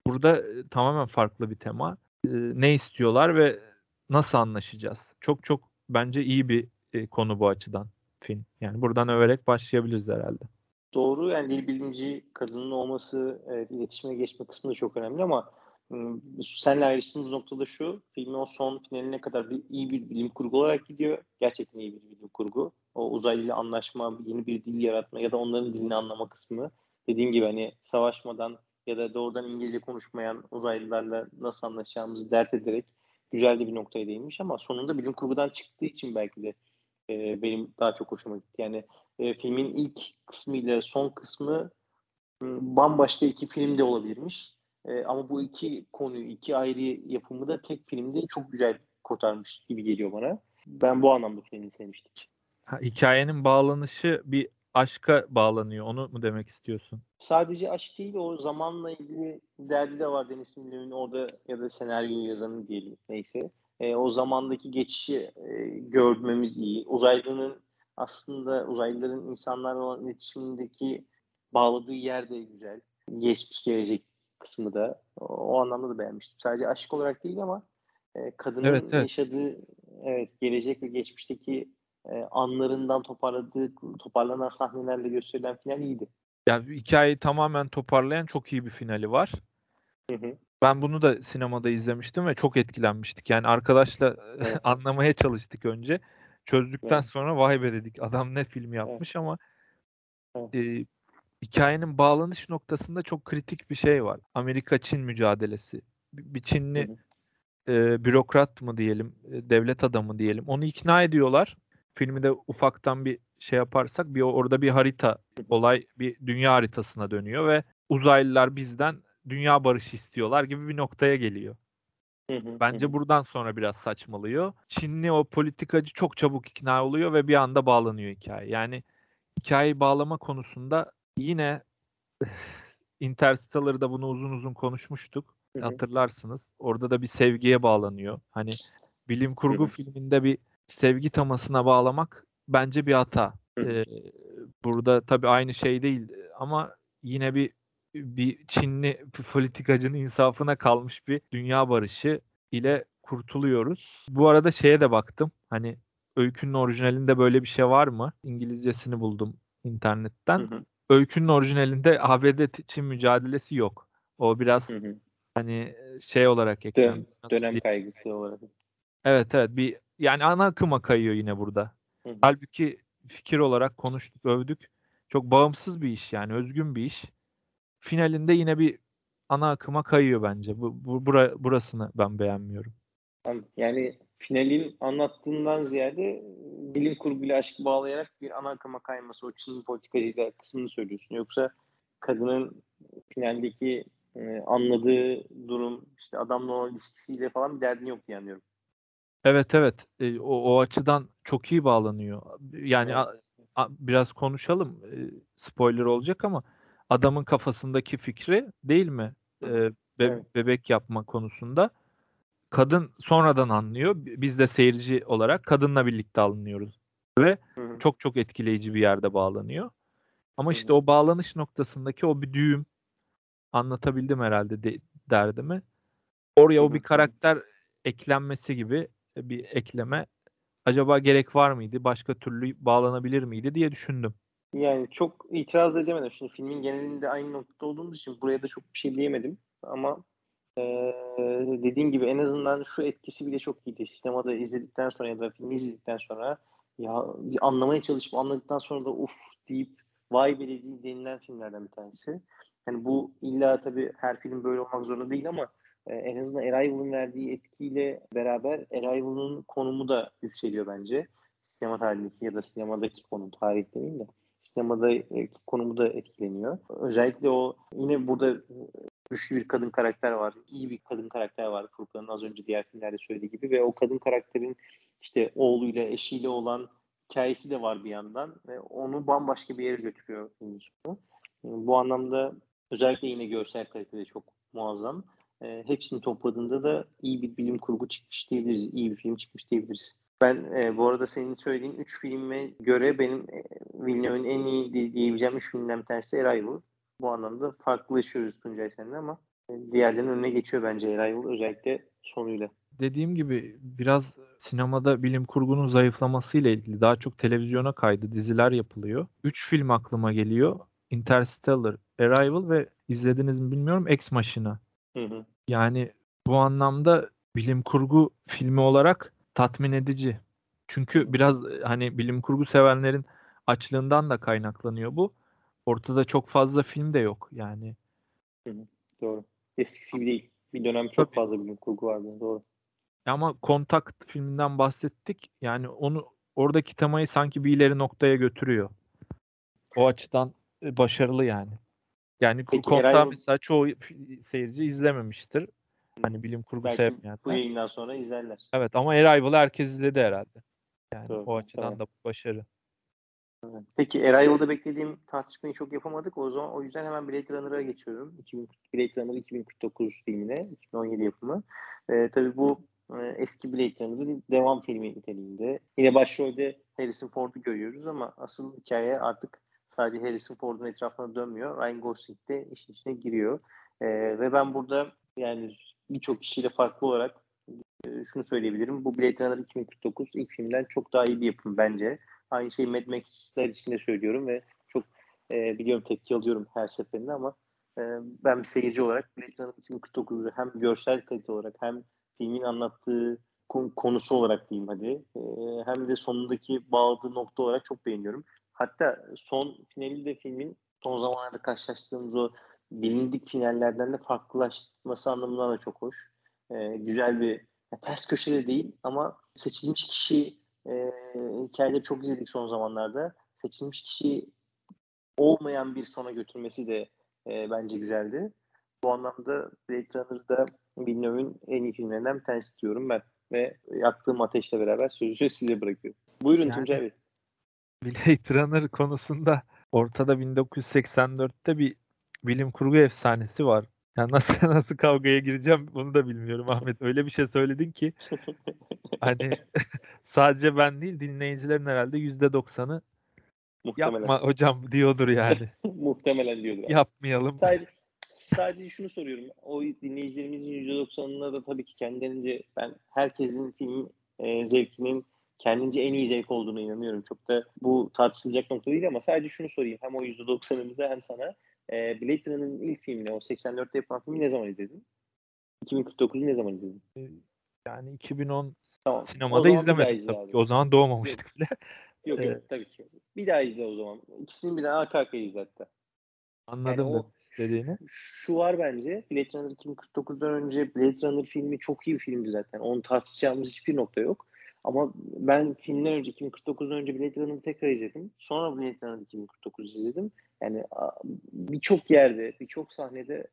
Burada e, tamamen farklı bir tema. E, ne istiyorlar ve nasıl anlaşacağız? Çok çok bence iyi bir e, konu bu açıdan film. Yani buradan överek başlayabiliriz herhalde. Doğru yani dil bilimci kadının olması evet, iletişime geçme kısmı da çok önemli ama senle ayrıştığımız noktada şu filmin o son finaline kadar bir, iyi bir bilim kurgu olarak gidiyor. Gerçekten iyi bir bilim kurgu. O uzaylıyla anlaşma, yeni bir dil yaratma ya da onların dilini anlama kısmı. Dediğim gibi hani savaşmadan ya da doğrudan İngilizce konuşmayan uzaylılarla nasıl anlaşacağımızı dert ederek güzel de bir noktaya değinmiş ama sonunda bilim kurgudan çıktığı için belki de e, benim daha çok hoşuma gitti. Yani e, filmin ilk kısmı ile son kısmı bambaşka iki film de olabilirmiş. E, ama bu iki konuyu, iki ayrı yapımı da tek filmde çok güzel kotarmış gibi geliyor bana. Ben bu anlamda filmi sevmiştim. Ha, hikayenin bağlanışı bir aşka bağlanıyor. Onu mu demek istiyorsun? Sadece aşk değil o zamanla ilgili derdi de var Deniz Villeneuve'nin orada ya da senaryo yazanı diyelim neyse. E, o zamandaki geçişi e, görmemiz iyi. Uzaylının aslında uzaylıların insanlarla olan iletişimindeki bağladığı yer de güzel. Geçmiş gelecek kısmı da o, anlamda da beğenmiştim. Sadece aşk olarak değil ama e, kadının evet, evet. yaşadığı evet gelecek ve geçmişteki e, anlarından toparladığı toparlanan sahnelerle gösterilen final iyiydi. Ya hikayeyi tamamen toparlayan çok iyi bir finali var. Hı hı. Ben bunu da sinemada izlemiştim ve çok etkilenmiştik. Yani arkadaşla evet. anlamaya çalıştık önce. Çözdükten evet. sonra vay be dedik adam ne film yapmış evet. ama evet. E, hikayenin bağlanış noktasında çok kritik bir şey var. Amerika-Çin mücadelesi. Bir Çinli e, bürokrat mı diyelim, e, devlet adamı diyelim. Onu ikna ediyorlar. Filmi de ufaktan bir şey yaparsak bir orada bir harita olay bir dünya haritasına dönüyor ve uzaylılar bizden dünya barışı istiyorlar gibi bir noktaya geliyor. Bence buradan sonra biraz saçmalıyor. Çinli o politikacı çok çabuk ikna oluyor ve bir anda bağlanıyor hikaye. Yani hikayeyi bağlama konusunda yine Interstellar'da bunu uzun uzun konuşmuştuk. Hatırlarsınız. Orada da bir sevgiye bağlanıyor. Hani bilim kurgu filminde bir sevgi temasına bağlamak bence bir hata. Ee, burada tabii aynı şey değil ama yine bir bir Çinli politikacının insafına kalmış bir dünya barışı ile kurtuluyoruz. Bu arada şeye de baktım. Hani öykünün orijinalinde böyle bir şey var mı? İngilizcesini buldum internetten. Hı hı öykünün orijinalinde ABD-Çin mücadelesi yok. O biraz hı hı. hani şey olarak eklenmiş. Dön, dönem kaygısı olarak. Evet evet bir yani ana akıma kayıyor yine burada. Hı. Halbuki fikir olarak konuştuk, övdük. Çok bağımsız bir iş yani özgün bir iş. Finalinde yine bir ana akıma kayıyor bence. Bu, bu bura, burasını ben beğenmiyorum. Yani finalin anlattığından ziyade bilim kurguyla aşkı bağlayarak bir ana akıma kayması o Çin politikacıyla kısmını söylüyorsun. Yoksa kadının finaldeki e, anladığı durum işte adamla olan ilişkisiyle falan bir derdin yok diye anlıyorum. Evet evet e, o, o açıdan çok iyi bağlanıyor. Yani evet. a, a, biraz konuşalım e, spoiler olacak ama adamın kafasındaki fikri değil mi? E, be, evet. Bebek yapma konusunda kadın sonradan anlıyor. Biz de seyirci olarak kadınla birlikte alınıyoruz. Ve Hı. Çok çok etkileyici bir yerde bağlanıyor. Ama işte o bağlanış noktasındaki o bir düğüm anlatabildim herhalde de, derdimi. Oraya o bir karakter eklenmesi gibi bir ekleme acaba gerek var mıydı? Başka türlü bağlanabilir miydi diye düşündüm. Yani çok itiraz edemedim. Şimdi filmin genelinde aynı noktada olduğumuz için buraya da çok bir şey diyemedim. Ama e, dediğim gibi en azından şu etkisi bile çok iyiydi. Sinemada izledikten sonra ya da filmi izledikten sonra ya bir anlamaya çalışıp anladıktan sonra da uf deyip vay be dediği denilen filmlerden bir tanesi. Yani bu illa tabii her film böyle olmak zorunda değil ama e, en azından Arrival'ın verdiği etkiyle beraber Arrival'ın konumu da yükseliyor bence. Sinema tarihindeki ya da sinemadaki konum tarih değil de sinemadaki konumu da etkileniyor. Özellikle o yine burada güçlü bir kadın karakter var. iyi bir kadın karakter var Furkan'ın az önce diğer filmlerde söylediği gibi ve o kadın karakterin işte oğluyla eşiyle olan hikayesi de var bir yandan ve onu bambaşka bir yere götürüyor filmin sonu. Bu anlamda özellikle yine görsel kalitede çok muazzam. E, hepsini topladığında da iyi bir bilim kurgu çıkmış diyebiliriz. İyi bir film çıkmış diyebiliriz. Ben e, bu arada senin söylediğin 3 filme göre benim e, Villeneuve'ün en iyi diyebileceğim 3 filmden bir tanesi Arrival. Bu anlamda farklılaşıyoruz Tuncay seninle ama e, diğerlerinin önüne geçiyor bence Arrival özellikle sonuyla. Dediğim gibi biraz sinemada bilim kurgunun zayıflamasıyla ilgili daha çok televizyona kaydı, diziler yapılıyor. 3 film aklıma geliyor. Interstellar, Arrival ve izlediniz mi bilmiyorum Ex Machina. Hı hı. Yani bu anlamda bilim kurgu filmi olarak tatmin edici. Çünkü biraz hani bilim kurgu sevenlerin açlığından da kaynaklanıyor bu. Ortada çok fazla film de yok yani. Hı hı, doğru. Eskisi gibi değil. Bir dönem çok Tabii. fazla bilim kurgu vardı. Doğru. Ama Kontak filminden bahsettik. Yani onu oradaki temayı sanki bir ileri noktaya götürüyor. O açıdan e, başarılı yani. Yani Peki, Kontak Eray... mesela çoğu seyirci izlememiştir. Hani bilim kurgu Belki sevmeyenler. bu yayından sonra izlerler. Evet ama Arrival'ı herkes izledi herhalde. Yani Doğru, o açıdan tamam. da başarı. Peki Arrival'da beklediğim tartışmayı çok yapamadık. O zaman o yüzden hemen Blade Runner'a geçiyorum. 2000, Blade Runner 2049 filmine, 2017 yapımı. Ee, tabii bu e, eski Blade Runner'ın devam filmi niteliğinde. Yine başrolde Harrison Ford'u görüyoruz ama asıl hikaye artık sadece Harrison Ford'un etrafına dönmüyor. Ryan Gosling de işin içine giriyor. Ee, ve ben burada yani birçok kişiyle farklı olarak e, şunu söyleyebilirim. Bu Blade Runner 2049 ilk filmden çok daha iyi bir yapım bence. Aynı şeyi Mad Max'ler için de söylüyorum ve çok e, biliyorum tepki alıyorum her seferinde ama e, ben bir seyirci olarak Blade Runner 2049'u hem görsel kalite olarak hem filmin anlattığı konusu olarak diyeyim hadi e, hem de sonundaki bağladığı nokta olarak çok beğeniyorum. Hatta son finali de filmin son zamanlarda karşılaştığımız o bilindik finallerden de farklılaşması anlamından da çok hoş. E, güzel bir ya ters köşede değil ama seçilmiş kişi e, hikayeleri çok izledik son zamanlarda. Seçilmiş kişi olmayan bir sona götürmesi de e, bence güzeldi. Bu anlamda Blade Runner'da Villeneuve'ün en iyi filmlerinden bir tanesi diyorum ben. Ve yaktığım ateşle beraber sözü size bırakıyorum. Buyurun yani, Tuncay Bey. Blade Runner konusunda ortada 1984'te bir bilim kurgu efsanesi var. Yani nasıl nasıl kavgaya gireceğim bunu da bilmiyorum Ahmet. Öyle bir şey söyledin ki hani sadece ben değil dinleyicilerin herhalde yüzde doksanı yapma hocam diyordur yani. Muhtemelen diyordur. Abi. Yapmayalım. Sadece, sadece şunu soruyorum. O dinleyicilerimizin yüzde doksanına da tabii ki kendilerince ben herkesin film e, zevkinin kendince en iyi zevk olduğuna inanıyorum. Çok da bu tartışılacak nokta değil ama sadece şunu sorayım. Hem o yüzde doksanımıza hem sana. E, Blade Runner'ın ilk filmini, o 84'te yapılan filmi ne zaman izledin? 2049'u ne zaman izledin? Yani 2010 tamam. sinemada izlemedik tabii ki. O zaman doğmamıştık bile. Yok yok tabii ki. Bir daha izle o zaman. İkisini bir daha arka arkaya izle hatta. Anladım yani istediğini. Şu var bence. Blade Runner 2049'dan önce Blade Runner filmi çok iyi bir filmdi zaten. Onu tartışacağımız hiçbir nokta yok. Ama ben filmden önce 2049'dan önce Blade Runner'ı tekrar izledim. Sonra Blade Runner 2049 izledim. Yani birçok yerde, birçok sahnede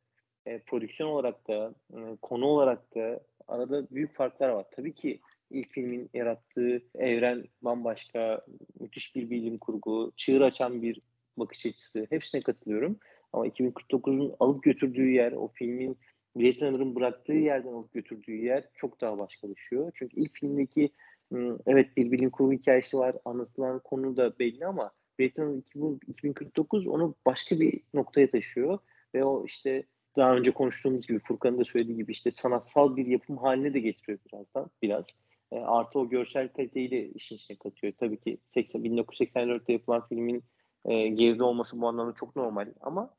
e, prodüksiyon olarak da, e, konu olarak da arada büyük farklar var. Tabii ki ilk filmin yarattığı evren bambaşka, müthiş bir bilim kurgu, çığır açan bir bakış açısı. Hepsine katılıyorum. Ama 2049'un alıp götürdüğü yer, o filmin Blade Runner'ın bıraktığı yerden alıp götürdüğü yer çok daha başkalaşıyor. Çünkü ilk filmdeki evet bir bilim kurgu hikayesi var. Anlatılan konu da belli ama Blade Runner 2049 onu başka bir noktaya taşıyor ve o işte daha önce konuştuğumuz gibi Furkan'ın da söylediği gibi işte sanatsal bir yapım haline de getiriyor birazdan biraz. E, artı o görsel kaliteyi de işin içine katıyor. Tabii ki 80, 1984'te yapılan filmin e, geride olması bu anlamda çok normal ama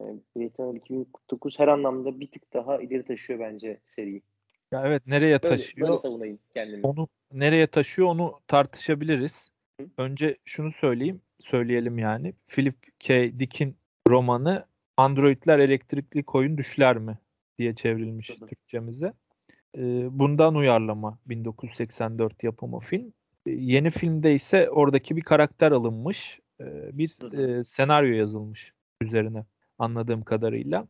e, Blade Runner 2049 her anlamda bir tık daha ileri taşıyor bence seriyi. Ya evet nereye böyle, taşıyor? Böyle savunayım kendimi. Onu nereye taşıyor onu tartışabiliriz. Hı? Önce şunu söyleyeyim, söyleyelim yani. Philip K. Dick'in romanı Androidler elektrikli koyun düşler mi diye çevrilmiş Hı. Türkçemize. Ee, bundan uyarlama 1984 yapımı film. Ee, yeni filmde ise oradaki bir karakter alınmış. Ee, bir e, senaryo yazılmış üzerine anladığım kadarıyla.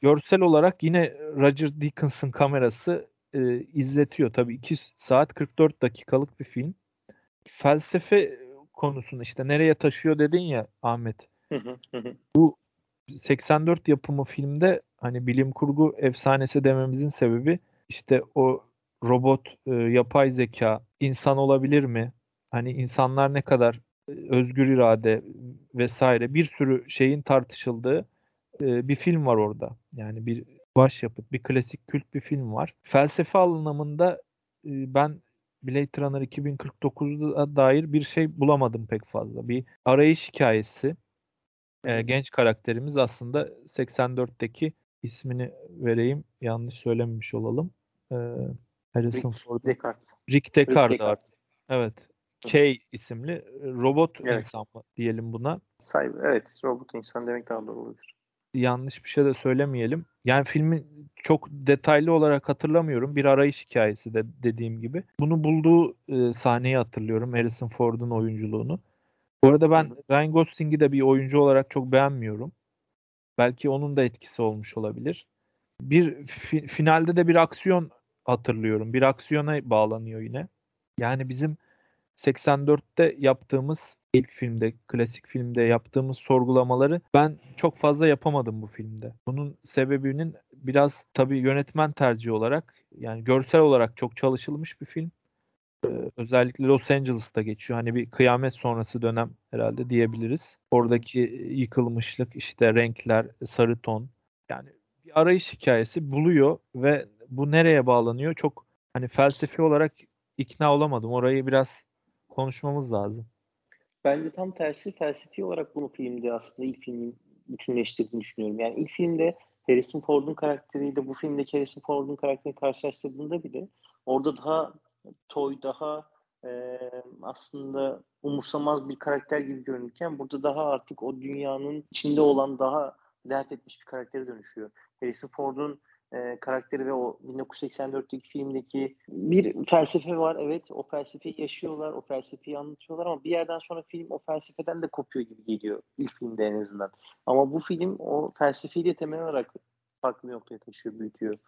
Görsel olarak yine Roger Deakens'ın kamerası e, izletiyor. Tabii 2 saat 44 dakikalık bir film. Felsefe konusunu işte nereye taşıyor dedin ya Ahmet. Bu 84 yapımı filmde hani bilim kurgu efsanesi dememizin sebebi işte o robot, e, yapay zeka insan olabilir mi? Hani insanlar ne kadar e, özgür irade vesaire bir sürü şeyin tartışıldığı e, bir film var orada. Yani bir başyapıt, bir klasik kült bir film var. Felsefe anlamında e, ben Blade Runner 2049'da dair bir şey bulamadım pek fazla. Bir arayış hikayesi. E, genç karakterimiz aslında 84'teki ismini vereyim. Yanlış söylememiş olalım. E, Harrison Rick Ford. Descartes. Rick Descartes. Rick Descartes. Evet. K isimli robot evet. insan diyelim buna. Cyber, evet robot insan demek daha doğru olur yanlış bir şey de söylemeyelim. Yani filmin çok detaylı olarak hatırlamıyorum. Bir arayış hikayesi de dediğim gibi. Bunu bulduğu e, sahneyi hatırlıyorum. Harrison Ford'un oyunculuğunu. Bu arada ben Ryan Gosling'i de bir oyuncu olarak çok beğenmiyorum. Belki onun da etkisi olmuş olabilir. Bir fi, finalde de bir aksiyon hatırlıyorum. Bir aksiyona bağlanıyor yine. Yani bizim 84'te yaptığımız ilk filmde, klasik filmde yaptığımız sorgulamaları ben çok fazla yapamadım bu filmde. Bunun sebebinin biraz tabii yönetmen tercihi olarak yani görsel olarak çok çalışılmış bir film. Ee, özellikle Los Angeles'ta geçiyor. Hani bir kıyamet sonrası dönem herhalde diyebiliriz. Oradaki yıkılmışlık, işte renkler, sarı ton. Yani bir arayış hikayesi buluyor ve bu nereye bağlanıyor? Çok hani felsefi olarak ikna olamadım. Orayı biraz konuşmamız lazım. Ben de tam tersi felsefi olarak bunu filmde aslında ilk filmin bütünleştirdiğini düşünüyorum. Yani ilk filmde Harrison Ford'un karakteriyle bu filmdeki Harrison Ford'un karakterini karşılaştırdığında bile orada daha toy, daha e, aslında umursamaz bir karakter gibi görünürken burada daha artık o dünyanın içinde olan daha dert etmiş bir karaktere dönüşüyor. Harrison Ford'un e, karakteri ve o 1984'teki filmdeki bir felsefe var. Evet o felsefeyi yaşıyorlar, o felsefeyi anlatıyorlar ama bir yerden sonra film o felsefeden de kopuyor gibi geliyor ilk filmde en azından. Ama bu film o felsefeyi de temel olarak farklı noktaya taşıyor, büyütüyor.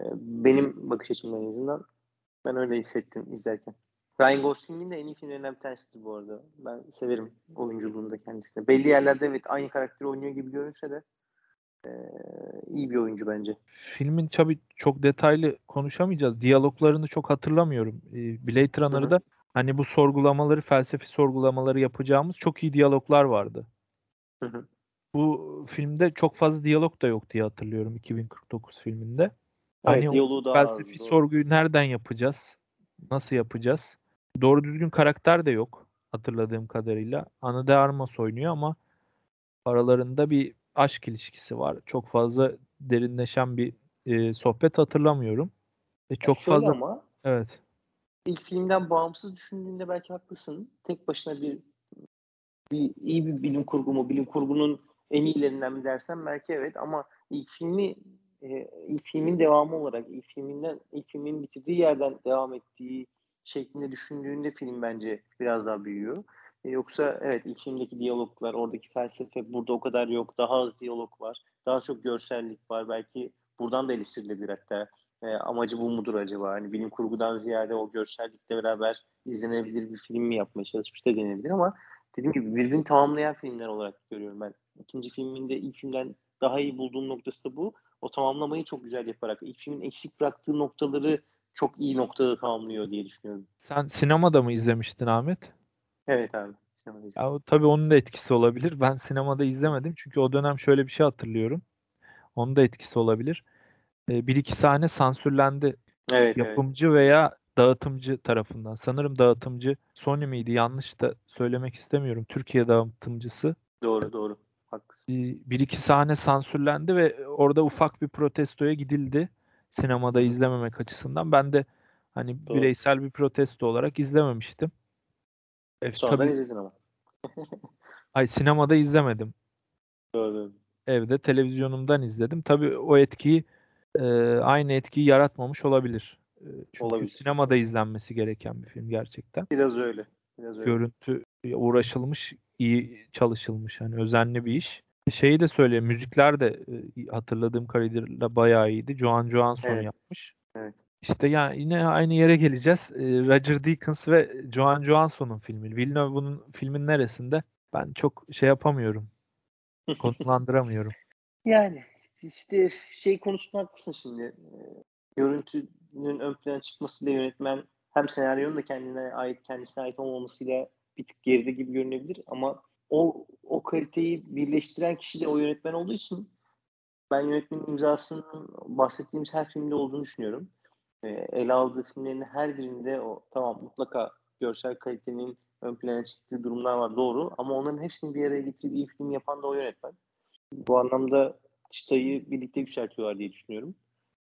E, benim bakış açımdan en azından ben öyle hissettim izlerken. Ryan Gosling'in de en iyi filmlerinden bir tanesidir bu arada. Ben severim oyunculuğunu da kendisine. Belli yerlerde evet aynı karakteri oynuyor gibi görünse de ee, iyi bir oyuncu bence. Filmin tabii çok detaylı konuşamayacağız. Diyaloglarını çok hatırlamıyorum. Blade Runner'da hani bu sorgulamaları, felsefi sorgulamaları yapacağımız çok iyi diyaloglar vardı. Hı hı. Bu filmde çok fazla diyalog da yok diye hatırlıyorum 2049 filminde. Hani evet, felsefi az, sorguyu nereden yapacağız? Nasıl yapacağız? Doğru düzgün karakter de yok hatırladığım kadarıyla. Ana de Armas oynuyor ama aralarında bir aşk ilişkisi var. Çok fazla derinleşen bir e, sohbet hatırlamıyorum. E, çok ya fazla ama evet. İlk filmden bağımsız düşündüğünde belki haklısın. Tek başına bir, bir iyi bir bilim kurgu mu, bilim kurgunun en iyilerinden mi dersen belki evet ama ilk filmi e, ilk filmin devamı olarak ilk filminden ilk filmin bitirdiği yerden devam ettiği şeklinde düşündüğünde film bence biraz daha büyüyor. E, yoksa evet ilk filmdeki diyaloglar, oradaki felsefe burada o kadar yok. Daha az diyalog var. Daha çok görsellik var. Belki buradan da eleştirilebilir hatta. E, amacı bu mudur acaba? Hani bilim kurgudan ziyade o görsellikle beraber izlenebilir bir film mi yapmaya çalışmış da denebilir ama dediğim gibi birbirini tamamlayan filmler olarak görüyorum ben. İkinci filminde ilk filmden daha iyi bulduğum noktası da bu. O tamamlamayı çok güzel yaparak ilk filmin eksik bıraktığı noktaları çok iyi noktada tamamlıyor diye düşünüyorum. Sen sinemada mı izlemiştin Ahmet? Evet abi. Sinemada ya, tabii onun da etkisi olabilir. Ben sinemada izlemedim çünkü o dönem şöyle bir şey hatırlıyorum. Onun da etkisi olabilir. Ee, bir iki sahne sansürlendi. Evet, Yapımcı veya dağıtımcı tarafından. Sanırım dağıtımcı Sony miydi? Yanlış da söylemek istemiyorum. Türkiye dağıtımcısı. Doğru doğru. Haklısın. Bir iki sahne sansürlendi ve orada ufak bir protestoya gidildi. Sinemada izlememek açısından. Ben de hani Doğru. bireysel bir protesto olarak izlememiştim. E, Sonradan tabii, izledin ama. ay sinemada izlemedim. Doğru. Evde televizyonumdan izledim. Tabii o etkiyi e, aynı etkiyi yaratmamış olabilir. E, çünkü olabilir. sinemada izlenmesi gereken bir film gerçekten. Biraz öyle. Biraz öyle. Görüntü uğraşılmış, iyi çalışılmış. Hani özenli bir iş. Şeyi de söyleyeyim. Müzikler de hatırladığım kadarıyla bayağı iyiydi. Joan Johansson evet. yapmış. Evet. İşte yani yine aynı yere geleceğiz. Roger Deakins ve Joan Johansson'un filmi. Villeneuve bunun filmin neresinde? Ben çok şey yapamıyorum. Konumlandıramıyorum. Yani işte şey konusunda haklısın şimdi. Görüntünün ön plana çıkmasıyla yönetmen hem senaryonun da kendine ait, kendisine ait olmamasıyla bir tık geride gibi görünebilir ama o o kaliteyi birleştiren kişi de o yönetmen olduğu için ben yönetmenin imzasının bahsettiğimiz her filmde olduğunu düşünüyorum. E, ele aldığı filmlerin her birinde o tamam mutlaka görsel kalitenin ön plana çıktığı durumlar var doğru ama onların hepsini bir araya getirip iyi film yapan da o yönetmen. Bu anlamda çıtayı birlikte yükseltiyorlar diye düşünüyorum.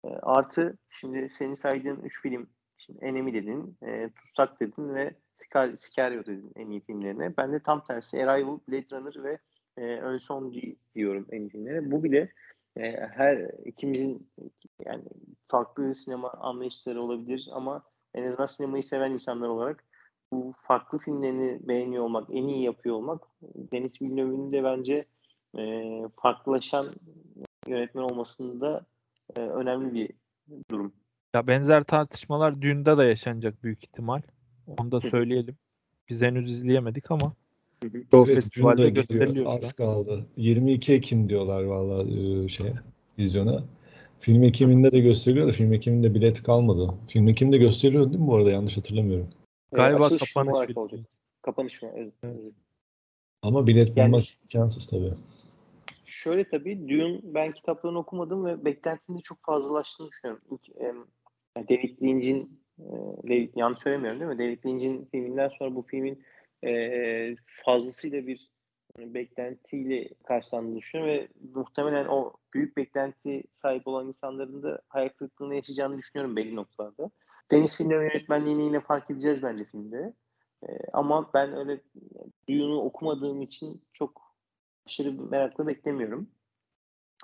E, artı şimdi senin saydığın üç film Şimdi Enemy dedin, e, Tutsak dedin ve Sicario dedin en iyi filmlerine. Ben de tam tersi Arrival, Blade Runner ve e, Ön Son diyorum en iyi filmlere. Bu bile e, her ikimizin yani farklı sinema anlayışları olabilir ama en azından sinemayı seven insanlar olarak bu farklı filmlerini beğeniyor olmak, en iyi yapıyor olmak Deniz Villeneuve'ün de bence e, farklılaşan yönetmen olmasında e, önemli bir durum. Ya benzer tartışmalar düğünde de yaşanacak büyük ihtimal. Onu da söyleyelim. Biz henüz izleyemedik ama o evet, festivalde gösteriliyor. Az kaldı. 22 Ekim diyorlar valla e, şeye, vizyona. Film Ekim'inde de gösteriliyor da film Ekim'inde bilet kalmadı. Film Ekim'de gösteriliyor değil mi bu arada? Yanlış hatırlamıyorum. Galiba ee, kapanış film olacak. Kapanış mı? Evet. Ama bilet bulmak yani, imkansız tabii. Şöyle tabii Dune ben kitaplarını okumadım ve beklentinin çok fazlalaştığını düşünüyorum. İlk, e, David Lynch'in e, yanlış söylemiyorum değil mi? David Lynch'in filminden sonra bu filmin e, fazlasıyla bir yani beklentiyle karşılandığını düşünüyorum ve muhtemelen o büyük beklenti sahip olan insanların da hayal kırıklığını yaşayacağını düşünüyorum belli noktalarda. Deniz Villeneuve yönetmenliğini yine fark edeceğiz bence filmde. E, ama ben öyle Dune'u okumadığım için çok aşırı merakla beklemiyorum.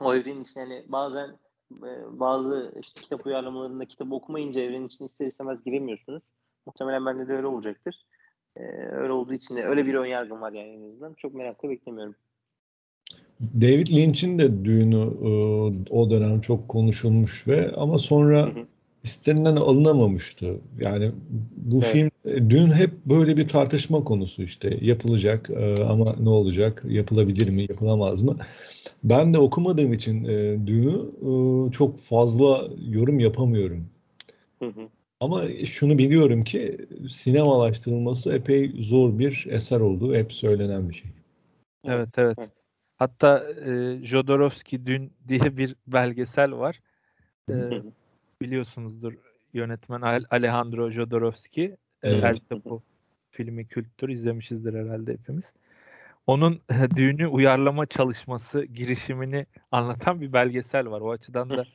O evrenin içine yani bazen e, bazı işte kitap uyarlamalarında kitabı okumayınca evrenin içine ister istemez giremiyorsunuz. Muhtemelen bende de öyle olacaktır. Ee, öyle olduğu için de öyle bir ön yargım var yani en azından. Çok merakla beklemiyorum. David Lynch'in de düğünü e, o dönem çok konuşulmuş ve ama sonra hı hı. istenilen alınamamıştı. Yani bu evet. film e, dün hep böyle bir tartışma konusu işte yapılacak e, ama ne olacak yapılabilir mi yapılamaz mı? Ben de okumadığım için e, Düğün'ü e, çok fazla yorum yapamıyorum. Hı hı. Ama şunu biliyorum ki sinemalaştırılması epey zor bir eser olduğu hep söylenen bir şey. Evet evet. Hatta e, Jodorowsky Dün diye bir belgesel var. E, biliyorsunuzdur yönetmen Alejandro Jodorowsky. Evet. El filmi kültür izlemişizdir herhalde hepimiz onun düğünü uyarlama çalışması, girişimini anlatan bir belgesel var. O açıdan da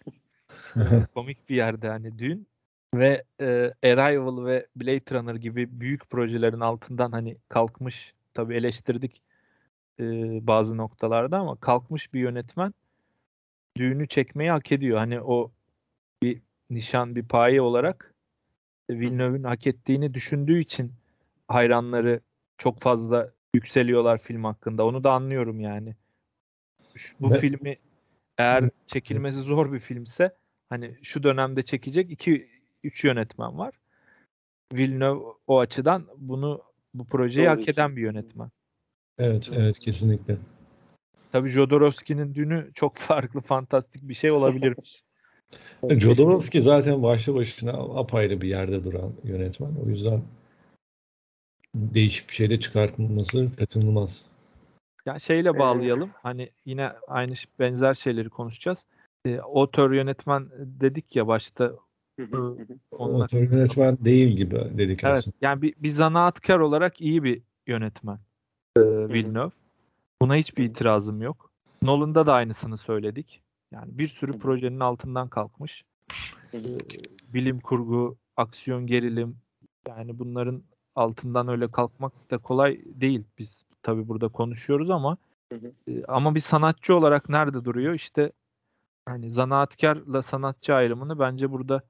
komik bir yerde hani düğün ve e, Arrival ve Blade Runner gibi büyük projelerin altından hani kalkmış tabi eleştirdik e, bazı noktalarda ama kalkmış bir yönetmen düğünü çekmeyi hak ediyor. Hani o bir nişan bir paye olarak Villeneuve'ün hak ettiğini düşündüğü için hayranları çok fazla yükseliyorlar film hakkında. Onu da anlıyorum yani. Bu Ve... filmi eğer çekilmesi zor bir filmse hani şu dönemde çekecek iki üç yönetmen var. Villeneuve o açıdan bunu bu projeyi Doğru hak eden bir yönetmen. Evet, evet kesinlikle. Tabii Jodorowsky'nin dünü çok farklı, fantastik bir şey olabilirmiş. Jodorowsky zaten başlı başına apayrı bir yerde duran yönetmen. O yüzden değişik bir şeyde çıkartılması kaçınılmaz. Ya şeyle bağlayalım. Hani yine aynı benzer şeyleri konuşacağız. E, otör yönetmen dedik ya başta. Onunla... Otör yönetmen değil gibi dedik evet, aslında. Yani bir, bir zanaatkar olarak iyi bir yönetmen. E, Villeneuve. Buna hiçbir itirazım yok. Nolan'da da aynısını söyledik. Yani bir sürü projenin altından kalkmış. Bilim kurgu, aksiyon, gerilim yani bunların altından öyle kalkmak da kolay değil. Biz tabi burada konuşuyoruz ama hı hı. E, ama bir sanatçı olarak nerede duruyor? İşte hani zanaatkarla sanatçı ayrımını bence burada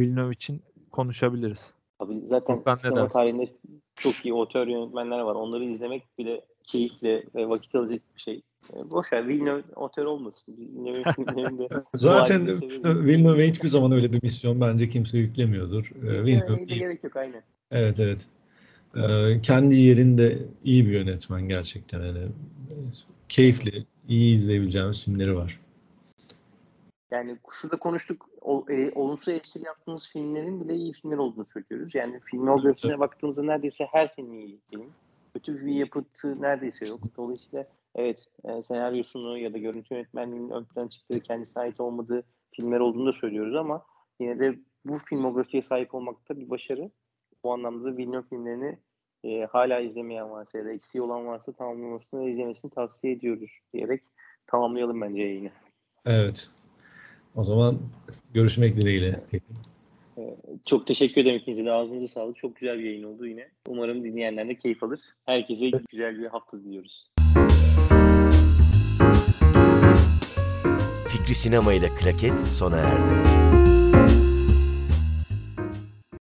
Villeneuve için konuşabiliriz. Abi zaten ben sinema tarihinde çok iyi otör yönetmenler var. Onları izlemek bile keyifle ve vakit alacak bir şey. E, boş ver Villeneuve otör olmasın. Villeneuve zaten Villeneuve hiçbir zaman öyle bir misyon bence kimse yüklemiyordur. E, Villeneuve gerek yok aynen. Evet evet. Ee, kendi yerinde iyi bir yönetmen gerçekten. Yani keyifli, iyi izleyebileceğimiz filmleri var. Yani şurada konuştuk. O, e, olumsuz eleştiri yaptığımız filmlerin bile iyi filmler olduğunu söylüyoruz. Yani evet. baktığımızda neredeyse her film iyi film. Kötü bir yapıtı neredeyse yok. Dolayısıyla evet e, senaryosunu ya da görüntü yönetmenliğinin ön plana çıktığı, kendisine ait olmadığı filmler olduğunu da söylüyoruz ama yine de bu filmografiye sahip olmakta bir başarı bu anlamda Villeneuve filmlerini e, hala izlemeyen varsa ya da eksiği olan varsa tamamlamasını izlemesini tavsiye ediyoruz diyerek tamamlayalım bence yayını. Evet. O zaman görüşmek dileğiyle. E, çok teşekkür ederim ikinize de. Ağzınıza sağlık. Çok güzel bir yayın oldu yine. Umarım dinleyenler de keyif alır. Herkese güzel bir hafta diliyoruz. Fikri Sinema ile Klaket sona erdi.